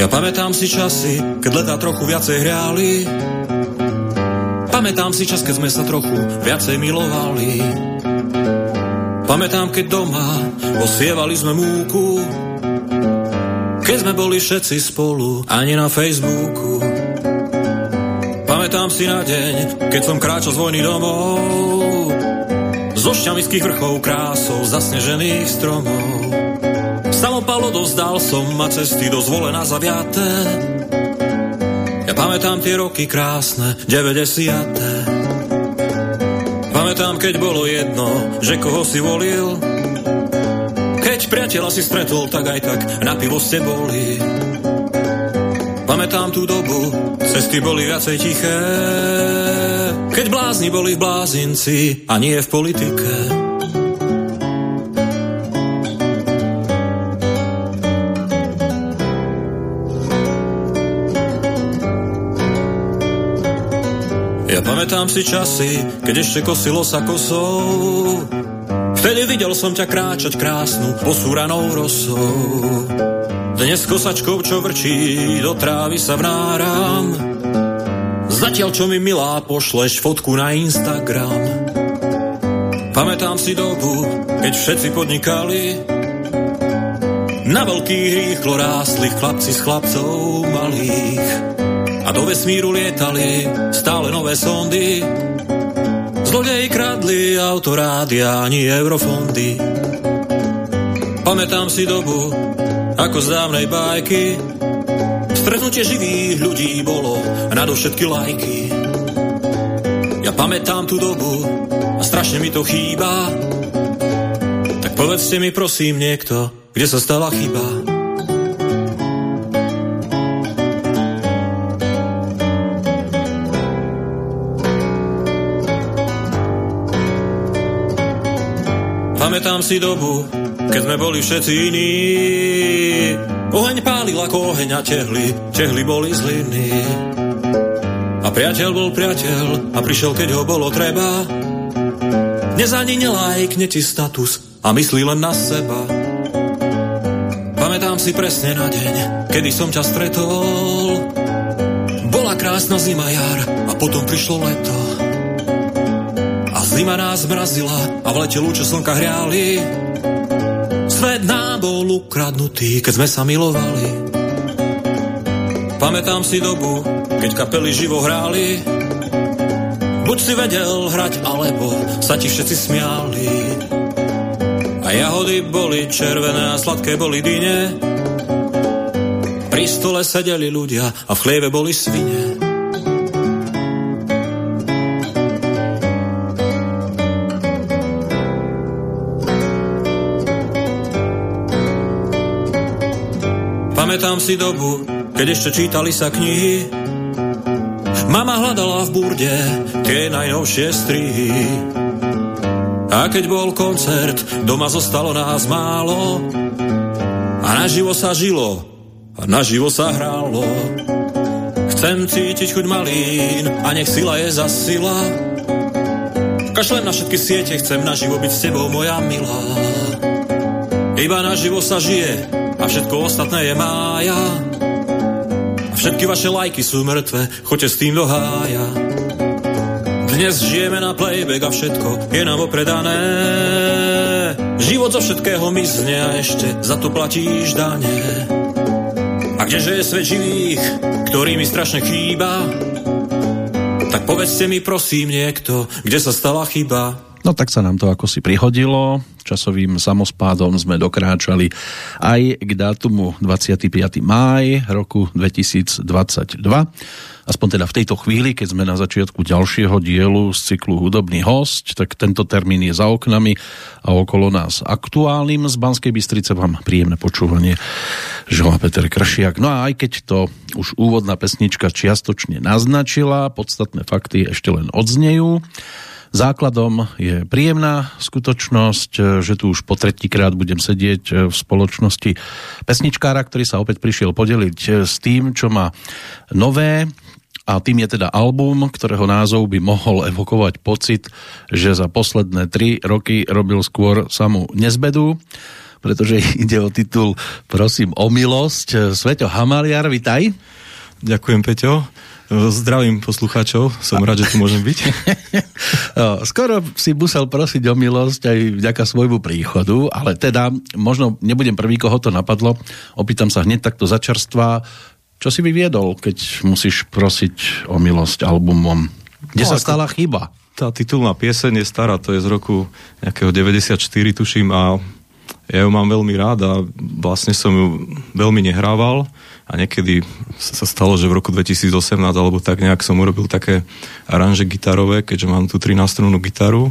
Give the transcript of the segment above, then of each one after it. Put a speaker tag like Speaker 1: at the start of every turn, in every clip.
Speaker 1: Ja pamätám si časy, keď letá trochu viacej hriali. Pamätám si čas, keď sme sa trochu viacej milovali. Pamätám, keď doma osievali sme múku, keď sme boli všetci spolu, ani na Facebooku. Pamätám si na deň, keď som kráčal z vojny domov, zo šťamických vrchov krásou zasnežených stromov. Samopalo dozdal som a cesty do zvolená zaviaté. Ja pamätám tie roky krásne, 90. Pamätám, keď bolo jedno, že koho si volil, keď priateľa si stretol, tak aj tak na pivo ste boli. Pamätám tú dobu, cesty boli viacej tiché, keď blázni boli v blázinci a nie v politike. Pamätám si časy, keď ešte kosilo sa kosou, Vtedy videl som ťa kráčať krásnu, posúranou rosou. Dnes kosačkou, čo vrčí, do trávy sa vnáram. Zatiaľ, čo mi milá, pošleš fotku na Instagram. Pamätám si dobu, keď všetci podnikali, na veľkých rýchlo rástli chlapci s chlapcov malých. A do vesmíru lietali stále nové sondy, Zlodej kradli autorádia ani eurofondy. Pamätám si dobu, ako z dávnej bajky, stretnutie živých ľudí bolo do všetky lajky. Ja pamätám tú dobu a strašne mi to chýba. Tak povedzte mi prosím niekto, kde sa stala chyba. Pamätám si dobu, keď sme boli všetci iní. Oheň pálil ako oheň a tehly, tehly boli z hliny. A priateľ bol priateľ a prišiel, keď ho bolo treba. Dnes ani nelajkne ti status a myslí len na seba. Pamätám si presne na deň, kedy som ťa stretol. Bola krásna zima jar a potom prišlo leto. Zima nás mrazila a v lete lúče slnka hriali. Svet nám bol ukradnutý, keď sme sa milovali. Pamätám si dobu, keď kapely živo hráli. Buď si vedel hrať, alebo sa ti všetci smiali. A jahody boli červené a sladké boli dyne. Pri stole sedeli ľudia a v chlieve boli svine. Si dobu, keď ešte čítali sa knihy. Mama hľadala v burde tie najnovšie strihy. A keď bol koncert, doma zostalo nás málo. A naživo sa žilo, a naživo sa hrálo. Chcem cítiť chuť malín, a nech sila je za sila. Kašlem na všetky siete, chcem naživo byť s tebou, moja milá. Iba naživo sa žije, a všetko ostatné je mája. A všetky vaše lajky sú mŕtve, choďte s tým do hája. Dnes žijeme na playback a všetko je nám opredané. Život zo všetkého mizne a ešte za to platíš dane. A kdeže je svet živých, ktorý mi strašne chýba, tak povedzte mi prosím niekto, kde sa stala chyba.
Speaker 2: No tak sa nám to ako si prihodilo. Časovým samospádom sme dokráčali aj k dátumu 25. máj roku 2022. Aspoň teda v tejto chvíli, keď sme na začiatku ďalšieho dielu z cyklu Hudobný host, tak tento termín je za oknami a okolo nás aktuálnym. Z Banskej Bystrice vám príjemné počúvanie žela Peter Kršiak. No a aj keď to už úvodná pesnička čiastočne naznačila, podstatné fakty ešte len odznejú. Základom je príjemná skutočnosť, že tu už po tretíkrát budem sedieť v spoločnosti pesničkára, ktorý sa opäť prišiel podeliť s tým, čo má nové a tým je teda album, ktorého názov by mohol evokovať pocit, že za posledné tri roky robil skôr samú nezbedu. pretože ide o titul Prosím o milosť. Sveto Hamaliar, vitaj.
Speaker 1: Ďakujem, Peťo. Zdravím poslucháčov, som rád, že tu môžem byť.
Speaker 2: Skoro si musel prosiť o milosť aj vďaka svojmu príchodu, ale teda možno nebudem prvý, koho to napadlo. Opýtam sa hneď takto začerstva. Čo si vyviedol, keď musíš prosiť o milosť albumom? Kde no, sa stala chyba?
Speaker 1: Tá titulná pieseň je stará, to je z roku nejakého 94, tuším, a ja ju mám veľmi rád a vlastne som ju veľmi nehrával a niekedy sa stalo, že v roku 2018 alebo tak nejak som urobil také aranže gitarové, keďže mám tú 13-strúnnu gitaru.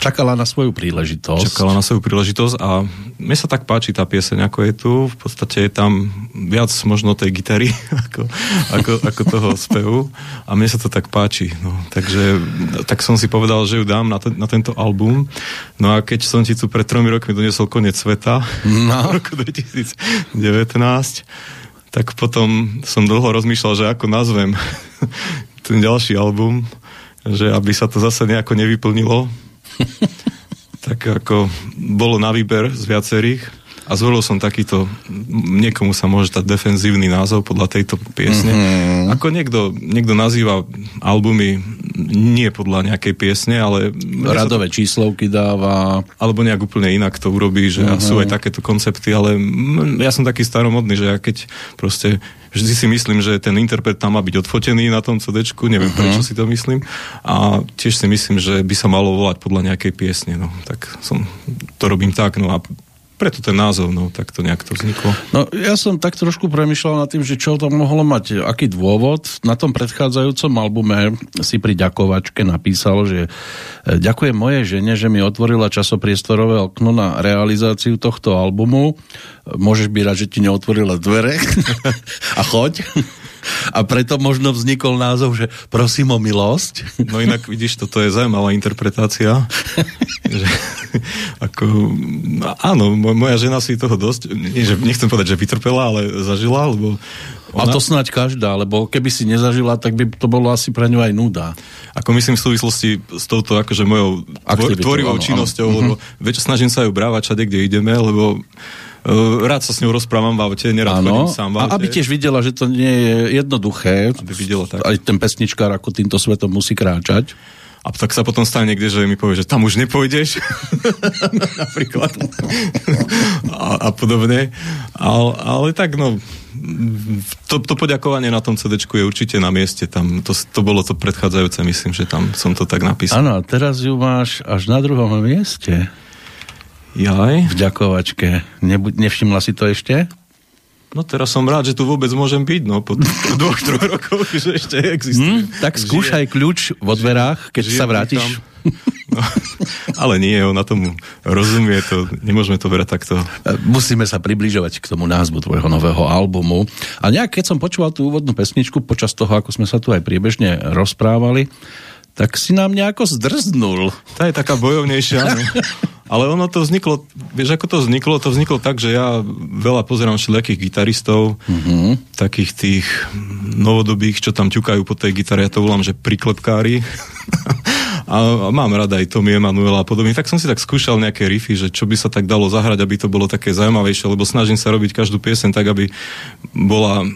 Speaker 2: Čakala na svoju príležitosť.
Speaker 1: Čakala na svoju príležitosť a mne sa tak páči tá pieseň, ako je tu. V podstate je tam viac možno tej gitary ako, ako, ako toho spevu a mne sa to tak páči. No, takže tak som si povedal, že ju dám na, ten, na tento album. No a keď som ti tu pred tromi rokmi doniesol koniec sveta no. v roku 2019 tak potom som dlho rozmýšľal, že ako nazvem ten ďalší album, že aby sa to zase nejako nevyplnilo. tak ako bolo na výber z viacerých a zvolil som takýto, niekomu sa môže stať defenzívny názov podľa tejto piesne. Mm-hmm. Ako niekto, niekto nazýva albumy nie podľa nejakej piesne, ale...
Speaker 2: Radové to, číslovky dáva.
Speaker 1: Alebo nejak úplne inak to urobí, že mm-hmm. sú aj takéto koncepty, ale ja som taký staromodný, že ja keď proste vždy si myslím, že ten interpret tam má byť odfotený na tom cd neviem uh-huh. prečo si to myslím. A tiež si myslím, že by sa malo volať podľa nejakej piesne. No, tak som, to robím tak. No a preto ten názov, no, tak to nejak to vzniklo.
Speaker 2: No, ja som tak trošku premyšľal nad tým, že čo to mohlo mať, aký dôvod. Na tom predchádzajúcom albume si pri ďakovačke napísal, že e, ďakujem mojej žene, že mi otvorila časopriestorové okno na realizáciu tohto albumu. Môžeš byť rád, že ti neotvorila dvere a choď. A preto možno vznikol názov, že prosím o milosť.
Speaker 1: No inak vidíš, toto je zaujímavá interpretácia. že, ako, áno, moja žena si toho dosť, nie, že nechcem povedať, že vytrpela, ale zažila, lebo
Speaker 2: ona... A to snáď každá, lebo keby si nezažila, tak by to bolo asi pre ňu aj nuda.
Speaker 1: Ako myslím v súvislosti s touto akože mojou tvorivou činnosťou, áno. lebo mm-hmm. snažím sa ju brávať všade, kde ideme, lebo rád sa s ňou rozprávam v aute, nerád chodím sám v
Speaker 2: aute. A aby tiež videla, že to nie je jednoduché.
Speaker 1: Aby videla tak.
Speaker 2: Aj ten pesničkár ako týmto svetom musí kráčať.
Speaker 1: A tak sa potom stane niekde, že mi povie, že tam už nepôjdeš. Napríklad. a, a podobne. Ale, ale tak no, to, to poďakovanie na tom CD je určite na mieste. Tam, to, to bolo to predchádzajúce, myslím, že tam som to tak napísal.
Speaker 2: Áno, teraz ju máš až na druhom mieste.
Speaker 1: Jaj.
Speaker 2: V ďakovačke. Nebu- nevšimla si to ešte?
Speaker 1: No teraz som rád, že tu vôbec môžem byť, no po dvoch, troch rokoch, že ešte existuje. Hmm,
Speaker 2: tak skúšaj Žije, kľúč vo dverách, keď sa vrátiš.
Speaker 1: No, ale nie, ona tomu rozumie, to, nemôžeme to verať takto.
Speaker 2: Musíme sa približovať k tomu názvu tvojho nového albumu. A nejak, keď som počúval tú úvodnú pesničku počas toho, ako sme sa tu aj priebežne rozprávali, tak si nám nejako zdrznul.
Speaker 1: Tá je taká bojovnejšia. No. Ale ono to vzniklo, vieš, ako to vzniklo? To vzniklo tak, že ja veľa pozerám všelijakých gitaristov, mm-hmm. takých tých novodobých, čo tam ťukajú po tej gitare, ja to volám, že priklepkári. a, mám rada aj Tommy Emanuela a podobne. Tak som si tak skúšal nejaké riffy, že čo by sa tak dalo zahrať, aby to bolo také zaujímavejšie, lebo snažím sa robiť každú piesen tak, aby bola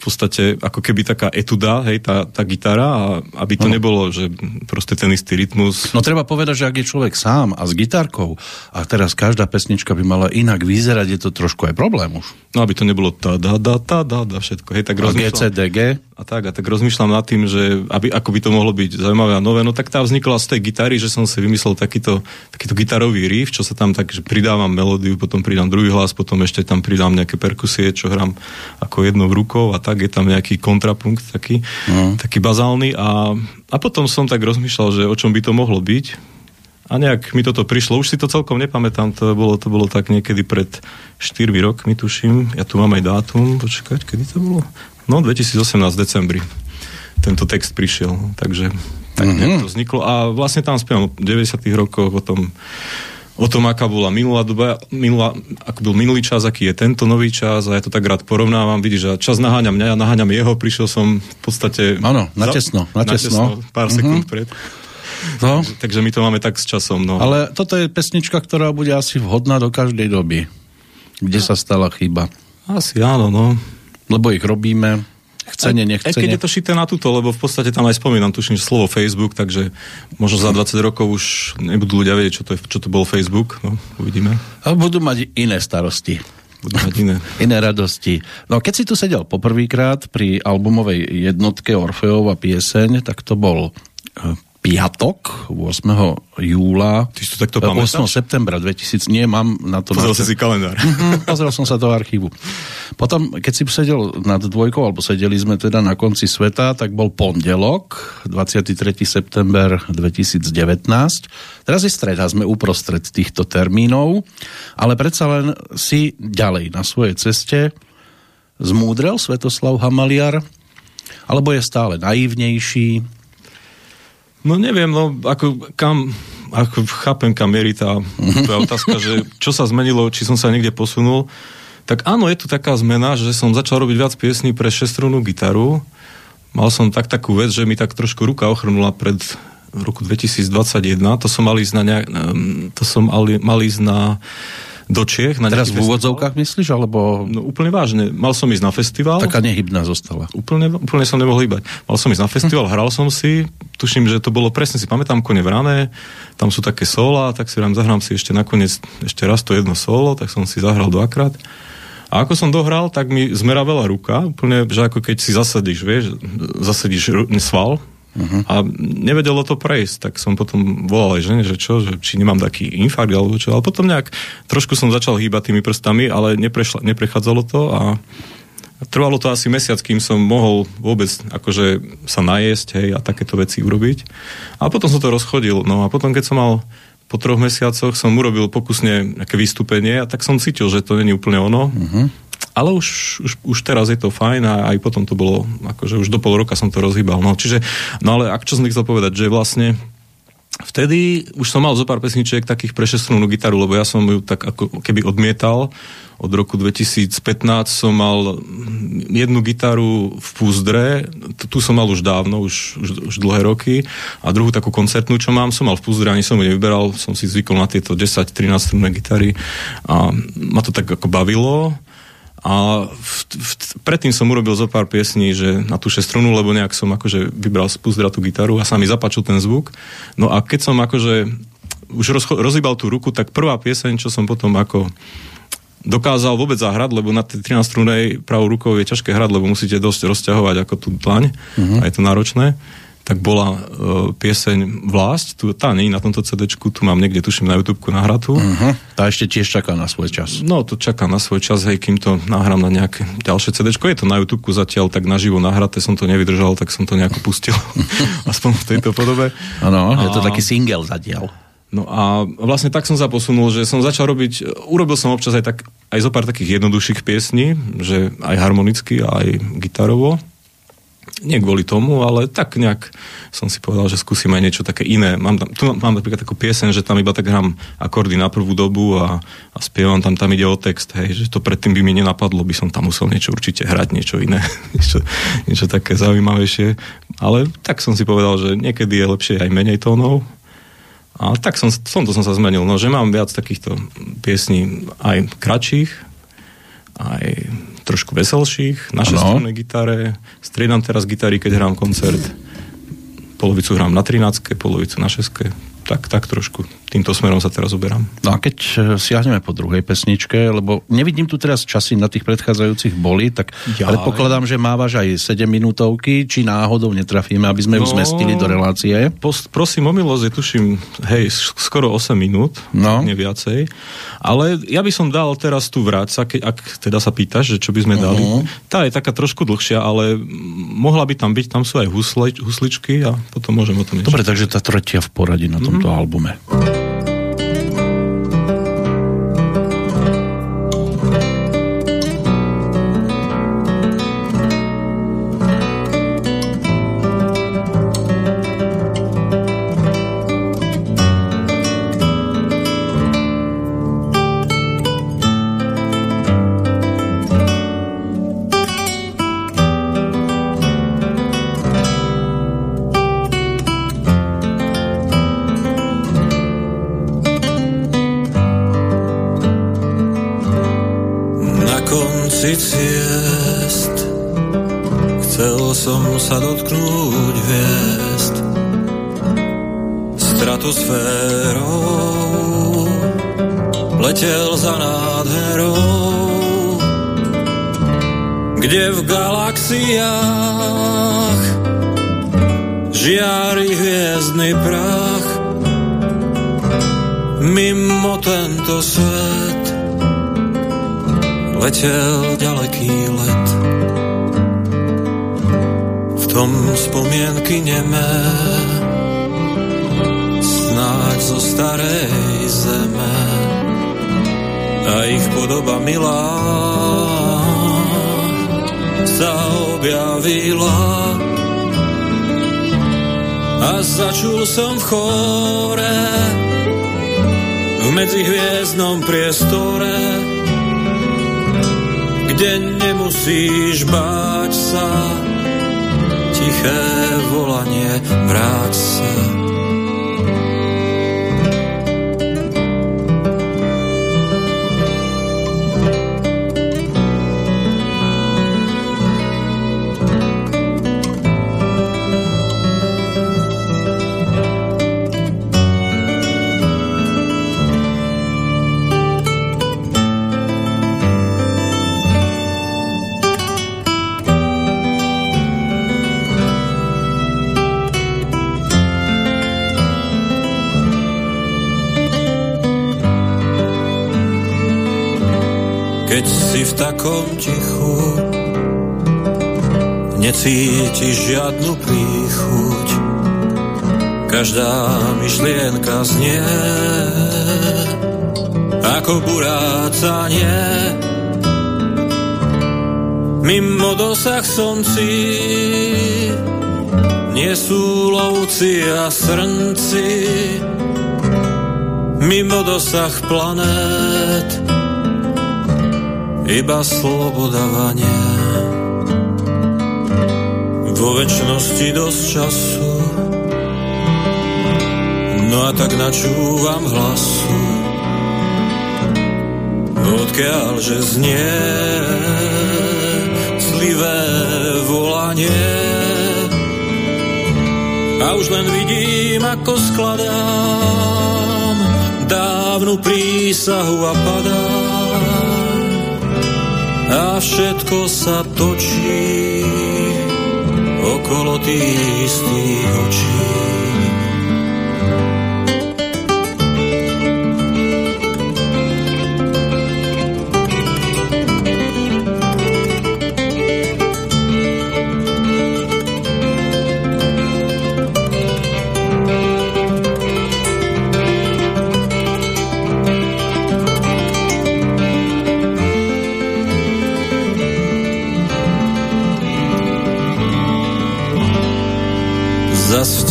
Speaker 1: podstate ako keby taká etuda, hej, tá, tá gitara, a aby to no. nebolo, že proste ten istý rytmus.
Speaker 2: No treba povedať, že ak je človek sám a s gitarkou a teraz každá pesnička by mala inak vyzerať, je to trošku aj problém už.
Speaker 1: No aby to nebolo ta da da ta da da všetko, hej, tak
Speaker 2: rozmýšľam. G, C, D, G.
Speaker 1: A tak, a tak rozmýšľam nad tým, že aby, ako by to mohlo byť zaujímavé a nové, no tak tá vznikla z tej gitary, že som si vymyslel takýto, takýto gitarový riff, čo sa tam tak, že pridávam melódiu, potom pridám druhý hlas, potom ešte tam pridám nejaké perkusie, čo hrám ako jednou rukou a tak, je tam nejaký kontrapunkt taký, mm. taký bazálny. A, a potom som tak rozmýšľal, že o čom by to mohlo byť. A nejak mi toto prišlo, už si to celkom nepamätám, to bolo, to bolo tak niekedy pred 4 rokmi, tuším, ja tu mám aj dátum, počkať, kedy to bolo? No, 2018 decembri tento text prišiel, takže tak mm-hmm. to vzniklo a vlastne tam spievam o 90 rokoch, o tom, o tom, aká bola minulá doba, minulá, ako bol minulý čas, aký je tento nový čas a ja to tak rád porovnávam. Vidíš, že čas naháňam mňa, ja naháňam jeho, prišiel som v podstate...
Speaker 2: Áno, natesno,
Speaker 1: na tesno. pár mm-hmm. sekúnd pred. No. Takže, takže my to máme tak s časom. No.
Speaker 2: Ale toto je pesnička, ktorá bude asi vhodná do každej doby. Kde sa stala chyba?
Speaker 1: Asi áno, no.
Speaker 2: Lebo ich robíme, chcene, nechcene.
Speaker 1: Aj keď je to šité na túto, lebo v podstate tam aj spomínam, tuším, slovo Facebook, takže možno za 20 rokov už nebudú ľudia vedieť, čo to, je, čo to bol Facebook. No, uvidíme.
Speaker 2: A budú mať iné starosti.
Speaker 1: Budú mať iné.
Speaker 2: iné radosti. No keď si tu sedel poprvýkrát pri albumovej jednotke Orfeova pieseň, tak to bol eh, piatok 8. júla.
Speaker 1: Ty si to takto 8. pamätáš?
Speaker 2: septembra 2000. Nie, mám na to...
Speaker 1: Pozrel si si kalendár.
Speaker 2: Mhm, pozrel som sa do archívu. Potom, keď si sedel nad dvojkou, alebo sedeli sme teda na konci sveta, tak bol pondelok, 23. september 2019. Teraz je streda, sme uprostred týchto termínov, ale predsa len si ďalej na svojej ceste zmúdrel Svetoslav Hamaliar, alebo je stále naivnejší,
Speaker 1: No neviem, no ako kam, ako chápem, kam mierí tá, tá otázka, že čo sa zmenilo, či som sa niekde posunul. Tak áno, je tu taká zmena, že som začal robiť viac piesní pre šestrunú gitaru. Mal som tak takú vec, že mi tak trošku ruka ochrnula pred roku 2021. To som mal ísť na, nejak, to som mal ísť na do Čiech. Na
Speaker 2: Teraz v úvodzovkách myslíš, alebo...
Speaker 1: No úplne vážne. Mal som ísť na festival.
Speaker 2: Taká nehybná zostala.
Speaker 1: Úplne, úplne som nemohol hýbať. Mal som ísť na festival, hm. hral som si, tuším, že to bolo presne, si pamätám, kone v rane, tam sú také sola, tak si zahrám si ešte nakoniec ešte raz to jedno solo, tak som si zahral dvakrát. A ako som dohral, tak mi zmeravela ruka, úplne, že ako keď si zasadíš, vieš, zasadíš sval, Uh-huh. A nevedelo to prejsť, tak som potom volal aj žene, že čo, že či nemám taký infarkt alebo čo, ale potom nejak trošku som začal hýbať tými prstami, ale neprešla, neprechádzalo to a trvalo to asi mesiac, kým som mohol vôbec akože sa najesť hej, a takéto veci urobiť. A potom som to rozchodil. No a potom, keď som mal po troch mesiacoch som urobil pokusne nejaké vystúpenie a tak som cítil, že to není úplne ono. Uh-huh ale už, už, už teraz je to fajn a aj potom to bolo, akože už do pol roka som to rozhýbal. No, čiže, no ale ak čo som chcel povedať, že vlastne vtedy už som mal zo pár pesničiek takých pre šestrúnu gitaru, lebo ja som ju tak ako keby odmietal. Od roku 2015 som mal jednu gitaru v púzdre, tu som mal už dávno, už, už, už dlhé roky, a druhú takú koncertnú, čo mám, som mal v púzdre, ani som ju nevyberal, som si zvykol na tieto 10-13 strunné gitary a ma to tak ako bavilo. A v, v, predtým som urobil zo pár piesní, že na tú šestrunu, lebo nejak som akože vybral z tú gitaru a sa mi zapačil ten zvuk. No a keď som akože už roz, rozhýbal tú ruku, tak prvá pieseň, čo som potom ako dokázal vôbec zahrať, lebo na tej 13 strunej pravou rukou je ťažké hrať, lebo musíte dosť rozťahovať ako tú dlaň uh-huh. a je to náročné tak bola uh, pieseň Vlásť, tu, tá nie na tomto cd tu mám niekde, tuším, na YouTube nahratú. Uh-huh.
Speaker 2: Tá ešte tiež čaká na svoj čas.
Speaker 1: No, to čaká na svoj čas, hej, kým to nahrám na nejaké ďalšie cd Je to na YouTube zatiaľ tak naživo nahraté, som to nevydržal, tak som to nejako pustil. Aspoň v tejto podobe.
Speaker 2: Áno, je to taký single zatiaľ.
Speaker 1: No a vlastne tak som sa posunul, že som začal robiť, urobil som občas aj, tak, aj zo pár takých jednoduchších piesní, že aj harmonicky, aj gitarovo nie kvôli tomu, ale tak nejak som si povedal, že skúsim aj niečo také iné. Mám tam, tu mám napríklad takú pieseň, že tam iba tak hrám akordy na prvú dobu a, a spievam, tam tam ide o text, hej, že to predtým by mi nenapadlo, by som tam musel niečo určite hrať, niečo iné, niečo, niečo také zaujímavejšie. Ale tak som si povedal, že niekedy je lepšie aj menej tónov, a tak som, som to som sa zmenil, no, že mám viac takýchto piesní aj kratších, aj trošku veselších, na šestrovnej gitare, striedam teraz gitary, keď hrám koncert, polovicu hrám na 13, polovicu na 6 tak, tak trošku týmto smerom sa teraz uberám.
Speaker 2: No a keď e, siahneme po druhej pesničke, lebo nevidím tu teraz časy na tých predchádzajúcich boli, tak ja, predpokladám, že mávaš aj 7 minútovky, či náhodou netrafíme, aby sme no, ju zmestili do relácie.
Speaker 1: Pos, prosím o milosť, je tuším, hej, skoro 8 minút, no. nie viacej. Ale ja by som dal teraz tu vráť, keď, ak teda sa pýtaš, že čo by sme dali. Uh-huh. Tá je taká trošku dlhšia, ale mohla by tam byť, tam sú aj husle, husličky a potom môžem o tom
Speaker 2: niečo. Dobre, takže tá tretia v poradí na tomto albume.
Speaker 1: Som sa dotknúť hviezd Stratosférou Letel za nádherou Kde v galaxiách Žiari hviezdny prach Mimo tento svet letel ďaleký let. Tom spomienky nemé, snáď zo starej zeme. A ich podoba milá sa objavila. A začul som v chore v medzihviezdnom priestore kde nemusíš báť sa, tiché volanie, vráť sa. Takom tichu necítiš žiadnu príchuť. Každá myšlienka znie ako burácanie. Mimo dosah slnci nie sú lovci a srnci. Mimo dosah planét iba slobodávanie. Vo väčšnosti dosť času, no a tak načúvam hlasu, odkiaľ že znie slivé volanie. A už len vidím, ako skladám dávnu prísahu a padám a všetko sa točí okolo tých istých očí.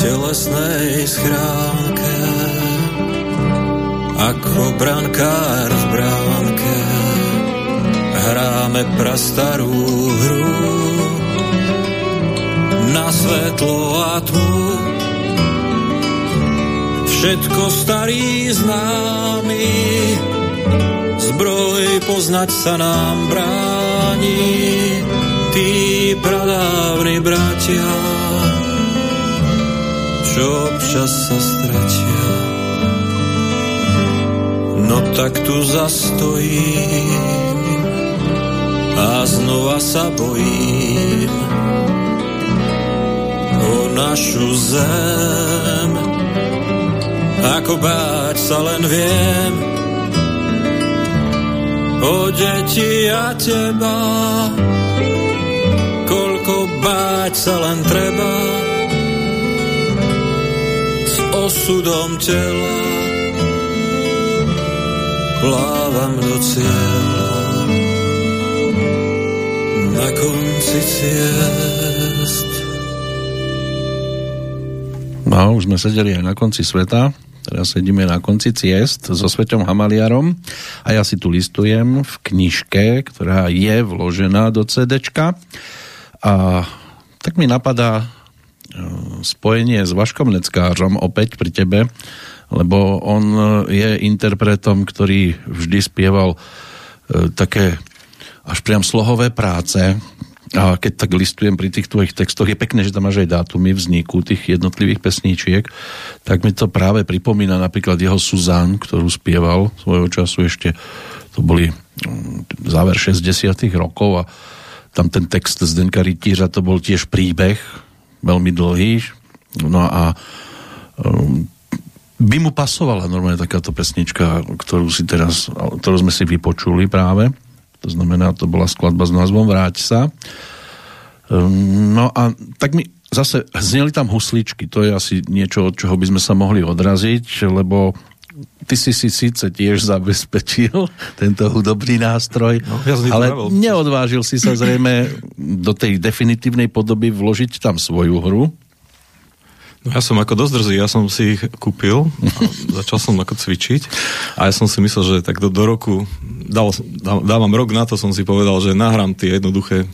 Speaker 1: Telesnej schránke ako brankár v bránke. Hráme prastarú hru na svetlo a tmu. Všetko starý známy zbroj poznať sa nám bráni tí pradávni bratia čo občas sa stratia. No tak tu zastojím a znova sa bojím o našu zem. Ako báť sa len viem o deti a teba, koľko báť sa len treba osudom tela. Plávam do cieľa. Na konci ciest.
Speaker 2: No, už sme sedeli aj na konci sveta, teraz sedíme na konci ciest so Svetom Hamaliarom. A ja si tu listujem v knižke, ktorá je vložená do CDčka a tak mi napadá spojenie s Vaškom Neckářom opäť pri tebe, lebo on je interpretom, ktorý vždy spieval e, také až priam slohové práce. A keď tak listujem pri tých tvojich textoch, je pekné, že tam máš aj dátumy vzniku tých jednotlivých pesníčiek, tak mi to práve pripomína napríklad jeho Suzán, ktorú spieval svojho času ešte, to boli mm, záver 60 rokov a tam ten text Zdenka Rytířa to bol tiež príbeh, veľmi dlhý, no a um, by mu pasovala normálne takáto pesnička, ktorú si teraz, ktorú sme si vypočuli práve. To znamená, to bola skladba s názvom Vráť sa. Um, no a tak mi zase zneli tam husličky, to je asi niečo, od čoho by sme sa mohli odraziť, lebo ty si si síce tiež zabezpečil tento hudobný nástroj, no, ja ale neodvážil si sa zrejme do tej definitívnej podoby vložiť tam svoju hru.
Speaker 1: No ja som ako dosť drzý, ja som si ich kúpil a začal som ako cvičiť a ja som si myslel, že tak do, do roku, dal, dávam rok na to, som si povedal, že nahrám tie jednoduché,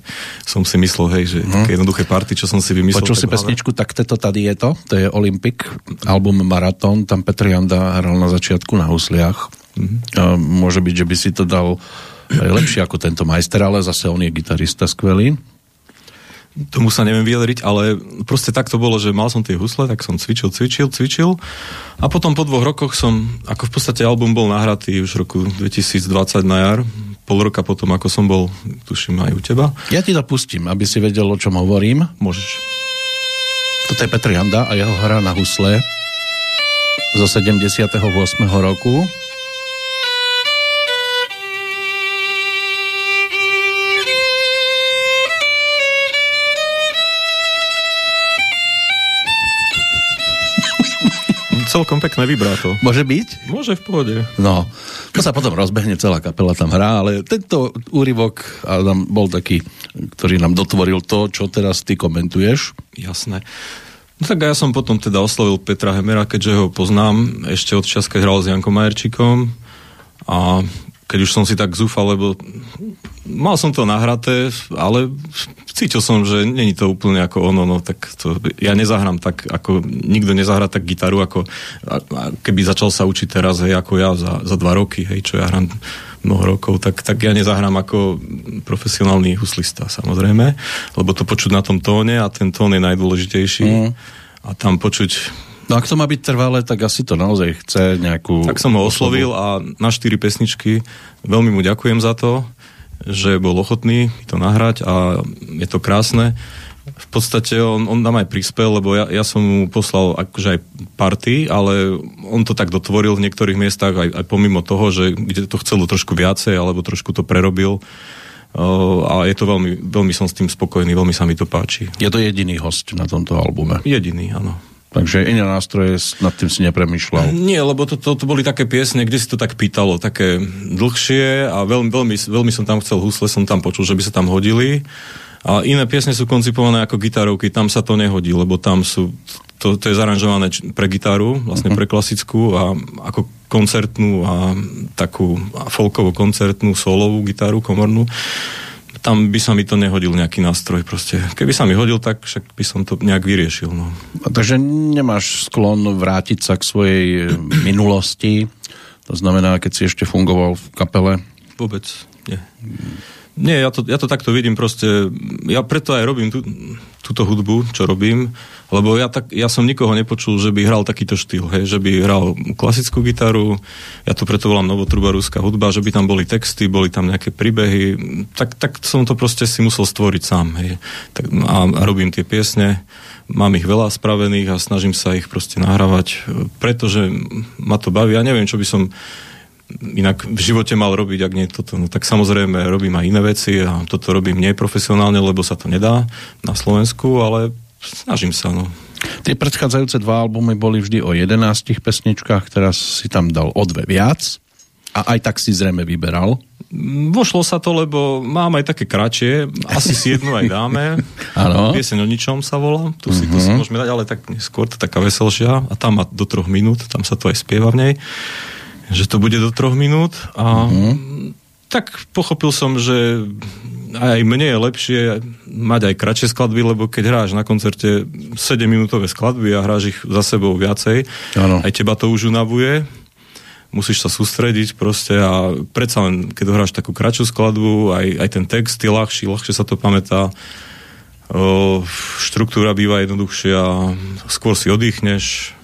Speaker 1: som si myslel, hej, že hmm. také jednoduché party, čo som si vymyslel.
Speaker 2: Počul si pesničku Tak to tady je to, to je Olympic, album Marathon, tam Petr Janda hral na začiatku na husliach. Hmm. A môže byť, že by si to dal lepšie ako tento majster, ale zase on je gitarista skvelý
Speaker 1: tomu sa neviem vyjadriť, ale proste tak to bolo, že mal som tie husle, tak som cvičil, cvičil, cvičil a potom po dvoch rokoch som, ako v podstate album bol nahratý už v roku 2020 na jar, pol roka potom, ako som bol, tuším, aj u teba.
Speaker 2: Ja ti to pustím, aby si vedel, o čom hovorím.
Speaker 1: Môžeš.
Speaker 2: Toto je Petr Janda a jeho hra na husle zo 78. roku.
Speaker 1: Celkom pekné vibráto.
Speaker 2: Môže byť?
Speaker 1: Môže v pohode.
Speaker 2: No, to sa potom rozbehne, celá kapela tam hrá, ale tento úryvok Adam, bol taký, ktorý nám dotvoril to, čo teraz ty komentuješ.
Speaker 1: Jasné. No tak ja som potom teda oslovil Petra Hemera, keďže ho poznám ešte od čas, keď hral s Jankom Majerčíkom a keď už som si tak zúfal, lebo mal som to nahraté, ale cítil som, že není to úplne ako ono, no tak to, ja nezahrám tak, ako nikto nezahrá tak gitaru, ako a, a keby začal sa učiť teraz, hej, ako ja za, za dva roky, hej, čo ja hrám mnoho rokov, tak, tak ja nezahrám ako profesionálny huslista, samozrejme, lebo to počuť na tom tóne a ten tón je najdôležitejší mm. a tam počuť
Speaker 2: No ak to má byť trvalé, tak asi to naozaj chce nejakú...
Speaker 1: Tak som ho oslovil a na štyri pesničky veľmi mu ďakujem za to, že bol ochotný to nahrať a je to krásne. V podstate on, on nám aj prispel, lebo ja, ja som mu poslal akože aj party, ale on to tak dotvoril v niektorých miestach aj, aj pomimo toho, že kde to chcelo trošku viacej, alebo trošku to prerobil. Uh, a je to veľmi, veľmi som s tým spokojný, veľmi sa mi to páči.
Speaker 2: Je to jediný host na tomto albume?
Speaker 1: Jediný, áno.
Speaker 2: Takže iné nástroje nad tým si nepremýšľal.
Speaker 1: Nie, lebo to, to, to boli také piesne, kde si to tak pýtalo, také dlhšie a veľmi, veľmi, veľmi som tam chcel husle, som tam počul, že by sa tam hodili. A iné piesne sú koncipované ako gitarovky, tam sa to nehodí, lebo tam sú, to, to je zaranžované pre gitaru, vlastne pre klasickú a ako koncertnú a takú folkovo koncertnú solovú gitaru komornú tam by sa mi to nehodil nejaký nástroj proste. Keby sa mi hodil, tak však by som to nejak vyriešil. No.
Speaker 2: A takže nemáš sklon vrátiť sa k svojej minulosti? To znamená, keď si ešte fungoval v kapele?
Speaker 1: Vôbec, nie. Nie, ja to, ja to takto vidím proste. Ja preto aj robím tú, túto hudbu, čo robím, lebo ja, tak, ja som nikoho nepočul, že by hral takýto štýl, hej, že by hral klasickú gitaru, ja to preto volám novotrubarúska hudba, že by tam boli texty, boli tam nejaké príbehy, tak, tak som to proste si musel stvoriť sám, hej. Tak, a, a robím tie piesne, mám ich veľa spravených a snažím sa ich proste nahrávať, pretože ma to baví. Ja neviem, čo by som inak v živote mal robiť, ak nie toto. No tak samozrejme robím aj iné veci a toto robím neprofesionálne, lebo sa to nedá na Slovensku, ale snažím sa, no.
Speaker 2: Tie predchádzajúce dva albumy boli vždy o 11 pesničkách, teraz si tam dal o dve viac a aj tak si zrejme vyberal.
Speaker 1: Vošlo sa to, lebo mám aj také kratšie, asi si jednu aj dáme.
Speaker 2: Áno.
Speaker 1: Pieseň o ničom sa volá, tu si, uh-huh. si môžeme dať, ale tak skôr to taká veselšia a tam má do troch minút, tam sa to aj spieva v nej, že to bude do troch minút a uh-huh. tak pochopil som, že aj mne je lepšie mať aj kratšie skladby, lebo keď hráš na koncerte 7-minútové skladby a hráš ich za sebou viacej, ano. aj teba to už unavuje. musíš sa sústrediť proste a predsa len, keď hráš takú kratšiu skladbu, aj, aj ten text je ľahší, ľahšie sa to pamätá. O, štruktúra býva jednoduchšia, skôr si oddychneš,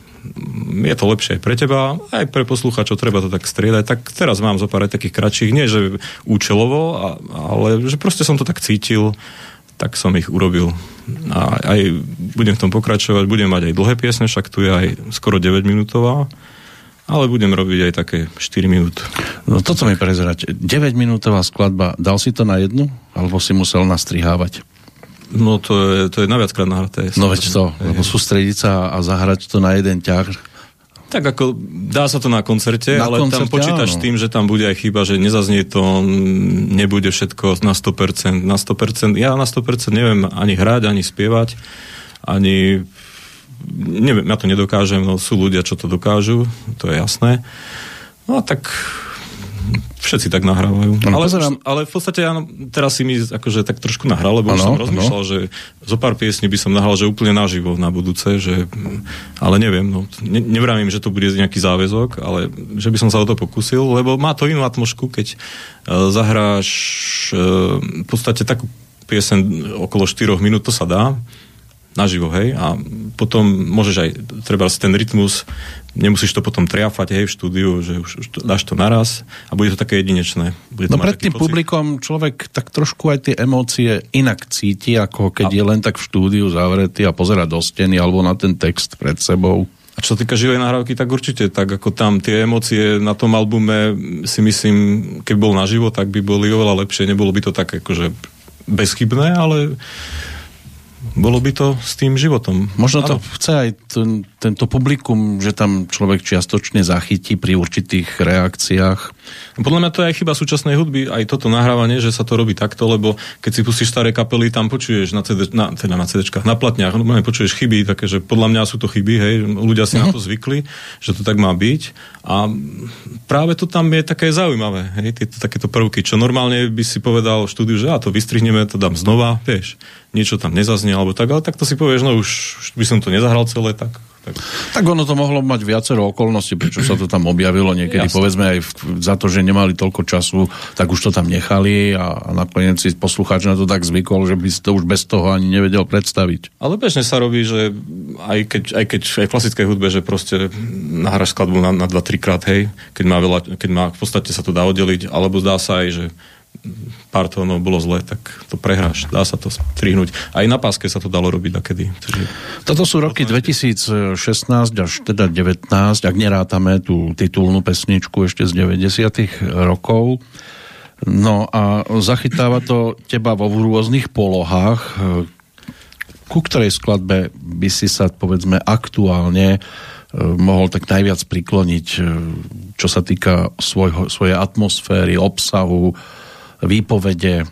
Speaker 1: je to lepšie aj pre teba, aj pre posluchačov treba to tak striedať. Tak teraz mám zo pár takých kratších, nie že účelovo, a, ale že proste som to tak cítil, tak som ich urobil. A aj budem v tom pokračovať, budem mať aj dlhé piesne, však tu je aj skoro 9 minútová ale budem robiť aj také 4 minút.
Speaker 2: No toto mi prezerať. 9 minútová skladba, dal si to na jednu? Alebo si musel nastrihávať?
Speaker 1: No to je, to je naviackrát nahraté.
Speaker 2: No veď to, lebo sústrediť sa a zahrať to na jeden ťah.
Speaker 1: Tak ako dá sa to na koncerte,
Speaker 2: Na
Speaker 1: ale
Speaker 2: koncerte,
Speaker 1: tam počítaš
Speaker 2: áno.
Speaker 1: tým, že tam bude aj chyba, že nezaznie to, nebude všetko na 100%. Na 100%, ja na 100% neviem ani hrať, ani spievať, ani neviem, ja to nedokážem, no sú ľudia, čo to dokážu, to je jasné. No tak všetci tak nahrávajú.
Speaker 2: No,
Speaker 1: ale,
Speaker 2: pozerám-
Speaker 1: ale v podstate áno, teraz si mi akože tak trošku nahral, lebo už
Speaker 2: Áno,
Speaker 1: som rozmýšľal, že zo pár piesní by som nahral, že úplne naživo na budúce, že, ale neviem, no, ne, nevravím, že to bude nejaký záväzok, ale že by som sa o to pokusil, lebo má to inú atmošku, keď uh, zahráš uh, v podstate takú piesen okolo 4 minút, to sa dá, naživo, hej, a potom môžeš aj, treba ten rytmus, nemusíš to potom triafať, hej, v štúdiu, že už, už to, dáš to naraz a bude to také jedinečné. Bude to
Speaker 2: No pred tým
Speaker 1: pocit.
Speaker 2: publikom človek tak trošku aj tie emócie inak cíti, ako keď
Speaker 1: A-
Speaker 2: je len tak v štúdiu zavretý a pozera do steny alebo na ten text pred sebou.
Speaker 1: A čo sa týka živej nahrávky, tak určite, tak ako tam tie emócie na tom albume si myslím, keď bol naživo, tak by boli oveľa lepšie. Nebolo by to tak akože bezchybné, ale bolo by to s tým životom.
Speaker 2: Možno to
Speaker 1: Áno.
Speaker 2: chce aj ten, tento publikum, že tam človek čiastočne zachytí pri určitých reakciách.
Speaker 1: Podľa mňa to je aj chyba súčasnej hudby, aj toto nahrávanie, že sa to robí takto, lebo keď si pustíš staré kapely, tam počuješ na, CD, na, teda na CDčkách, na platniach, no, počuješ chyby, také, že podľa mňa sú to chyby, hej, ľudia si na to zvykli, že to tak má byť. A práve to tam je také zaujímavé, hej, tieto takéto prvky, čo normálne by si povedal v štúdiu, že a to vystrihneme, to dám znova, vieš, niečo tam nezaznie, alebo tak, ale tak to si povieš, no už, už by som to nezahral celé, tak, tak
Speaker 2: Tak ono to mohlo mať viacero okolností, prečo sa to tam objavilo. Niekedy
Speaker 1: Jasne.
Speaker 2: povedzme aj v, za to, že nemali toľko času, tak už to tam nechali a, a nakoniec si poslucháč na to tak zvykol, že by si to už bez toho ani nevedel predstaviť.
Speaker 1: Ale bežne sa robí, že aj keď, aj keď aj v klasickej hudbe, že proste nahráš skladbu na, na 2-3 krát, hej, keď má, veľa, keď má, v podstate sa to dá oddeliť, alebo zdá sa aj, že pár tónov bolo zle, tak to prehráš. Dá sa to strihnúť. Aj na páske sa to dalo robiť nakedy. Takže
Speaker 2: Toto sú roky 2016 až teda 19, ak nerátame tú titulnú pesničku ešte z 90 rokov. No a zachytáva to teba vo rôznych polohách, ku ktorej skladbe by si sa povedzme aktuálne e, mohol tak najviac prikloniť, e, čo sa týka svojho, svojej atmosféry, obsahu, výpovede.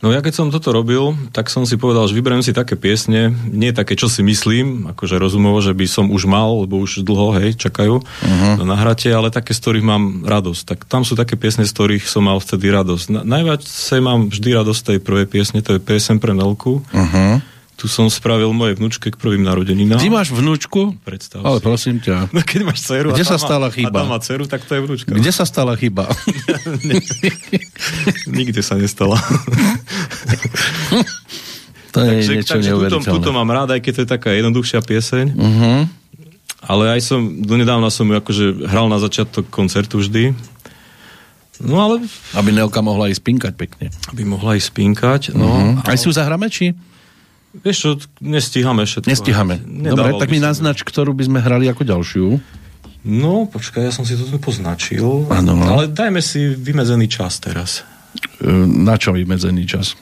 Speaker 1: No ja keď som toto robil, tak som si povedal, že vyberiem si také piesne, nie také, čo si myslím, akože rozumovo, že by som už mal, lebo už dlho, hej, čakajú uh-huh. na nahratie, ale také, z ktorých mám radosť. Tak tam sú také piesne, z ktorých som mal vtedy radosť. Na, najviac sa mám vždy radosť tej prvej piesne, to je PSM pre Nelku.
Speaker 2: Uh-huh.
Speaker 1: Tu som spravil moje vnúčke k prvým narodeninám.
Speaker 2: Ty máš vnúčku?
Speaker 1: Predstav
Speaker 2: Ale
Speaker 1: si.
Speaker 2: prosím ťa.
Speaker 1: No keď máš dceru
Speaker 2: Kde
Speaker 1: a
Speaker 2: sa
Speaker 1: má-
Speaker 2: stala chyba?
Speaker 1: A tá má dceru, tak to je vnúčka.
Speaker 2: Kde sa stala chyba?
Speaker 1: Nikde sa nestala.
Speaker 2: to je
Speaker 1: takže
Speaker 2: niečo
Speaker 1: takže
Speaker 2: neuveriteľné.
Speaker 1: túto mám rád, aj keď to je taká jednoduchšia pieseň.
Speaker 2: Uh-huh.
Speaker 1: Ale aj som, donedávna som ju akože hral na začiatok koncertu vždy. No ale
Speaker 2: Aby Nelka mohla ísť pinkať pekne.
Speaker 1: aby mohla ísť spinkať. No,
Speaker 2: Uh-huh.
Speaker 1: ale,
Speaker 2: Aj si ju zahráme, či?
Speaker 1: Vieš čo, nestíhame všetko.
Speaker 2: Nestíhame.
Speaker 1: Nedával
Speaker 2: Dobre, tak mi naznač, ktorú by sme hrali ako ďalšiu.
Speaker 1: No, počkaj, ja som si to tu poznačil.
Speaker 2: Áno, no.
Speaker 1: Ale dajme si vymedzený čas teraz.
Speaker 2: Na čo vymedzený čas?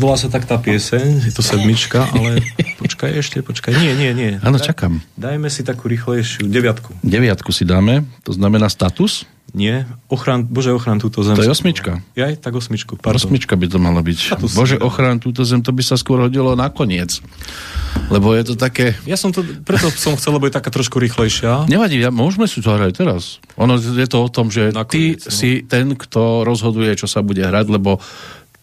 Speaker 1: Volá sa tak tá pieseň, je to sedmička, ale počkaj ešte, počkaj. Nie, nie, nie.
Speaker 2: Áno, čakám.
Speaker 1: Dajme si takú rýchlejšiu, deviatku.
Speaker 2: Deviatku si dáme, to znamená status.
Speaker 1: Nie, ochran, Bože, ochran túto zem.
Speaker 2: To je osmička.
Speaker 1: Jaj, tak osmičku, pardon.
Speaker 2: Osmička by to mala byť. Bože, ochrán túto zem, to by sa skôr hodilo nakoniec. Lebo je to také...
Speaker 1: Ja som to, preto som chcel, lebo je taká trošku rýchlejšia.
Speaker 2: Nevadí, ja, môžeme si to hrať teraz. Ono je to o tom, že ty
Speaker 1: Nakoniec, no.
Speaker 2: si ten, kto rozhoduje, čo sa bude hrať, lebo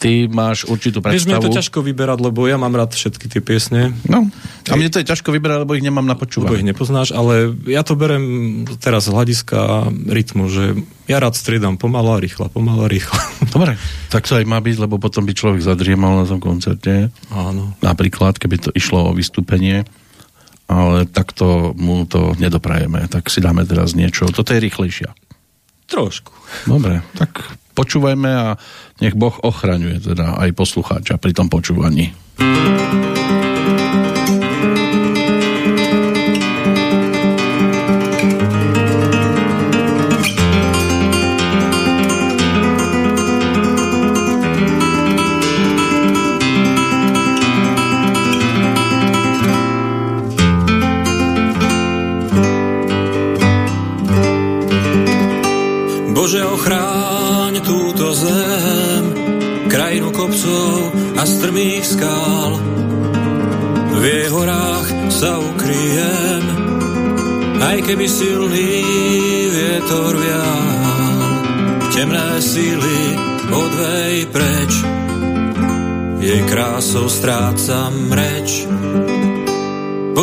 Speaker 2: ty máš určitú predstavu.
Speaker 3: Vieš, mne je to ťažko vyberať, lebo ja mám rád všetky tie piesne.
Speaker 2: No, a mne to je ťažko vyberať, lebo ich nemám na počúvanie.
Speaker 3: Lebo ich nepoznáš, ale ja to berem teraz z hľadiska rytmu, že ja rád striedam pomalo a rýchlo, pomalo a rýchlo.
Speaker 2: Dobre, tak to aj má byť, lebo potom by človek zadriemal na tom koncerte.
Speaker 3: Áno.
Speaker 2: Napríklad, keby to išlo o vystúpenie ale takto mu to nedoprajeme. Tak si dáme teraz niečo. Toto je rýchlejšia.
Speaker 3: Trošku.
Speaker 2: Dobre, tak počúvajme a nech Boh ochraňuje teda aj poslucháča pri tom počúvaní.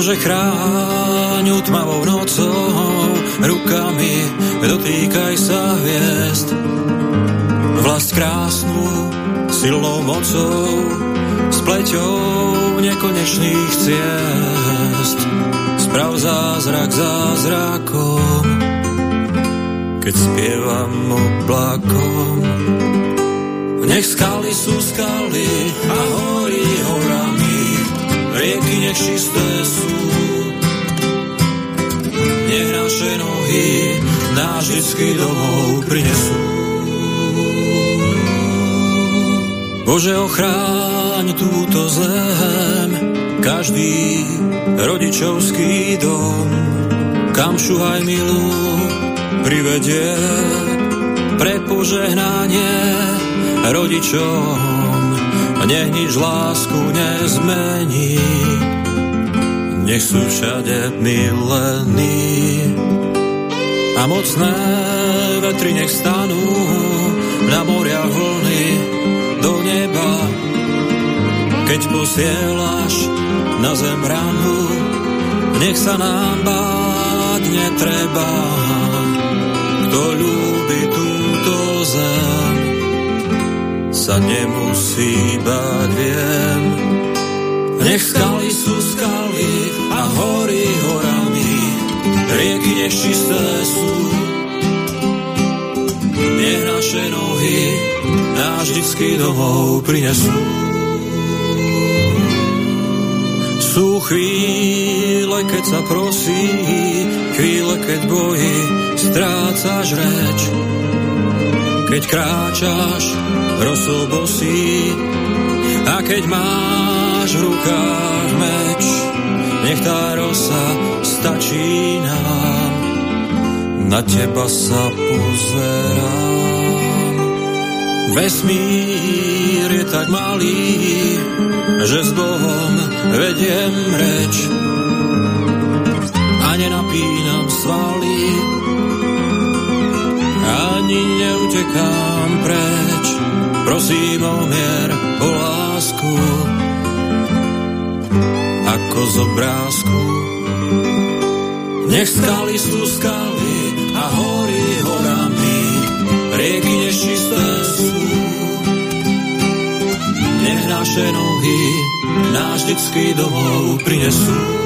Speaker 1: Bože, chráň tmavou nocou, rukami dotýkaj sa hviezd. Vlast krásnu, silnou mocou, s pleťou nekonečných ciest. Sprav zázrak zázrakom, keď spievam oblakom. Nech skaly sú skaly a hory horami, rieky nech čisté sú. Nech naše nohy náš vždycky domov prinesú. Bože, ochráň túto zem, každý rodičovský dom, kam šuhaj milú privedie pre požehnanie rodičom nech nič lásku nezmení. Nech sú všade milení a mocné vetry nech stanú na moria vlny do neba. Keď posielaš na zem ranu, nech sa nám báť netreba. Kto ľúbi túto zem, sa nemusí báť, viem. Nech skaly sú skaly a hory horami, rieky nech čisté sú. Nech naše nohy náš vždycky domov prinesú. Sú chvíle, keď sa prosí, chvíle, keď boji, strácaš reč. Keď kráčaš rosou bosí a keď máš v rukách meč, nech tá rosa stačí nám, na teba sa pozerám. Vesmír je tak malý, že s Bohom vediem reč a nenapínam svaly, ani neutekám preč. Prosím o mier, o lásku, ako z obrázku. Nech skaly sú skaly a hory horami, rieky nečisté sú. Nech naše nohy náš vždycky domov prinesú.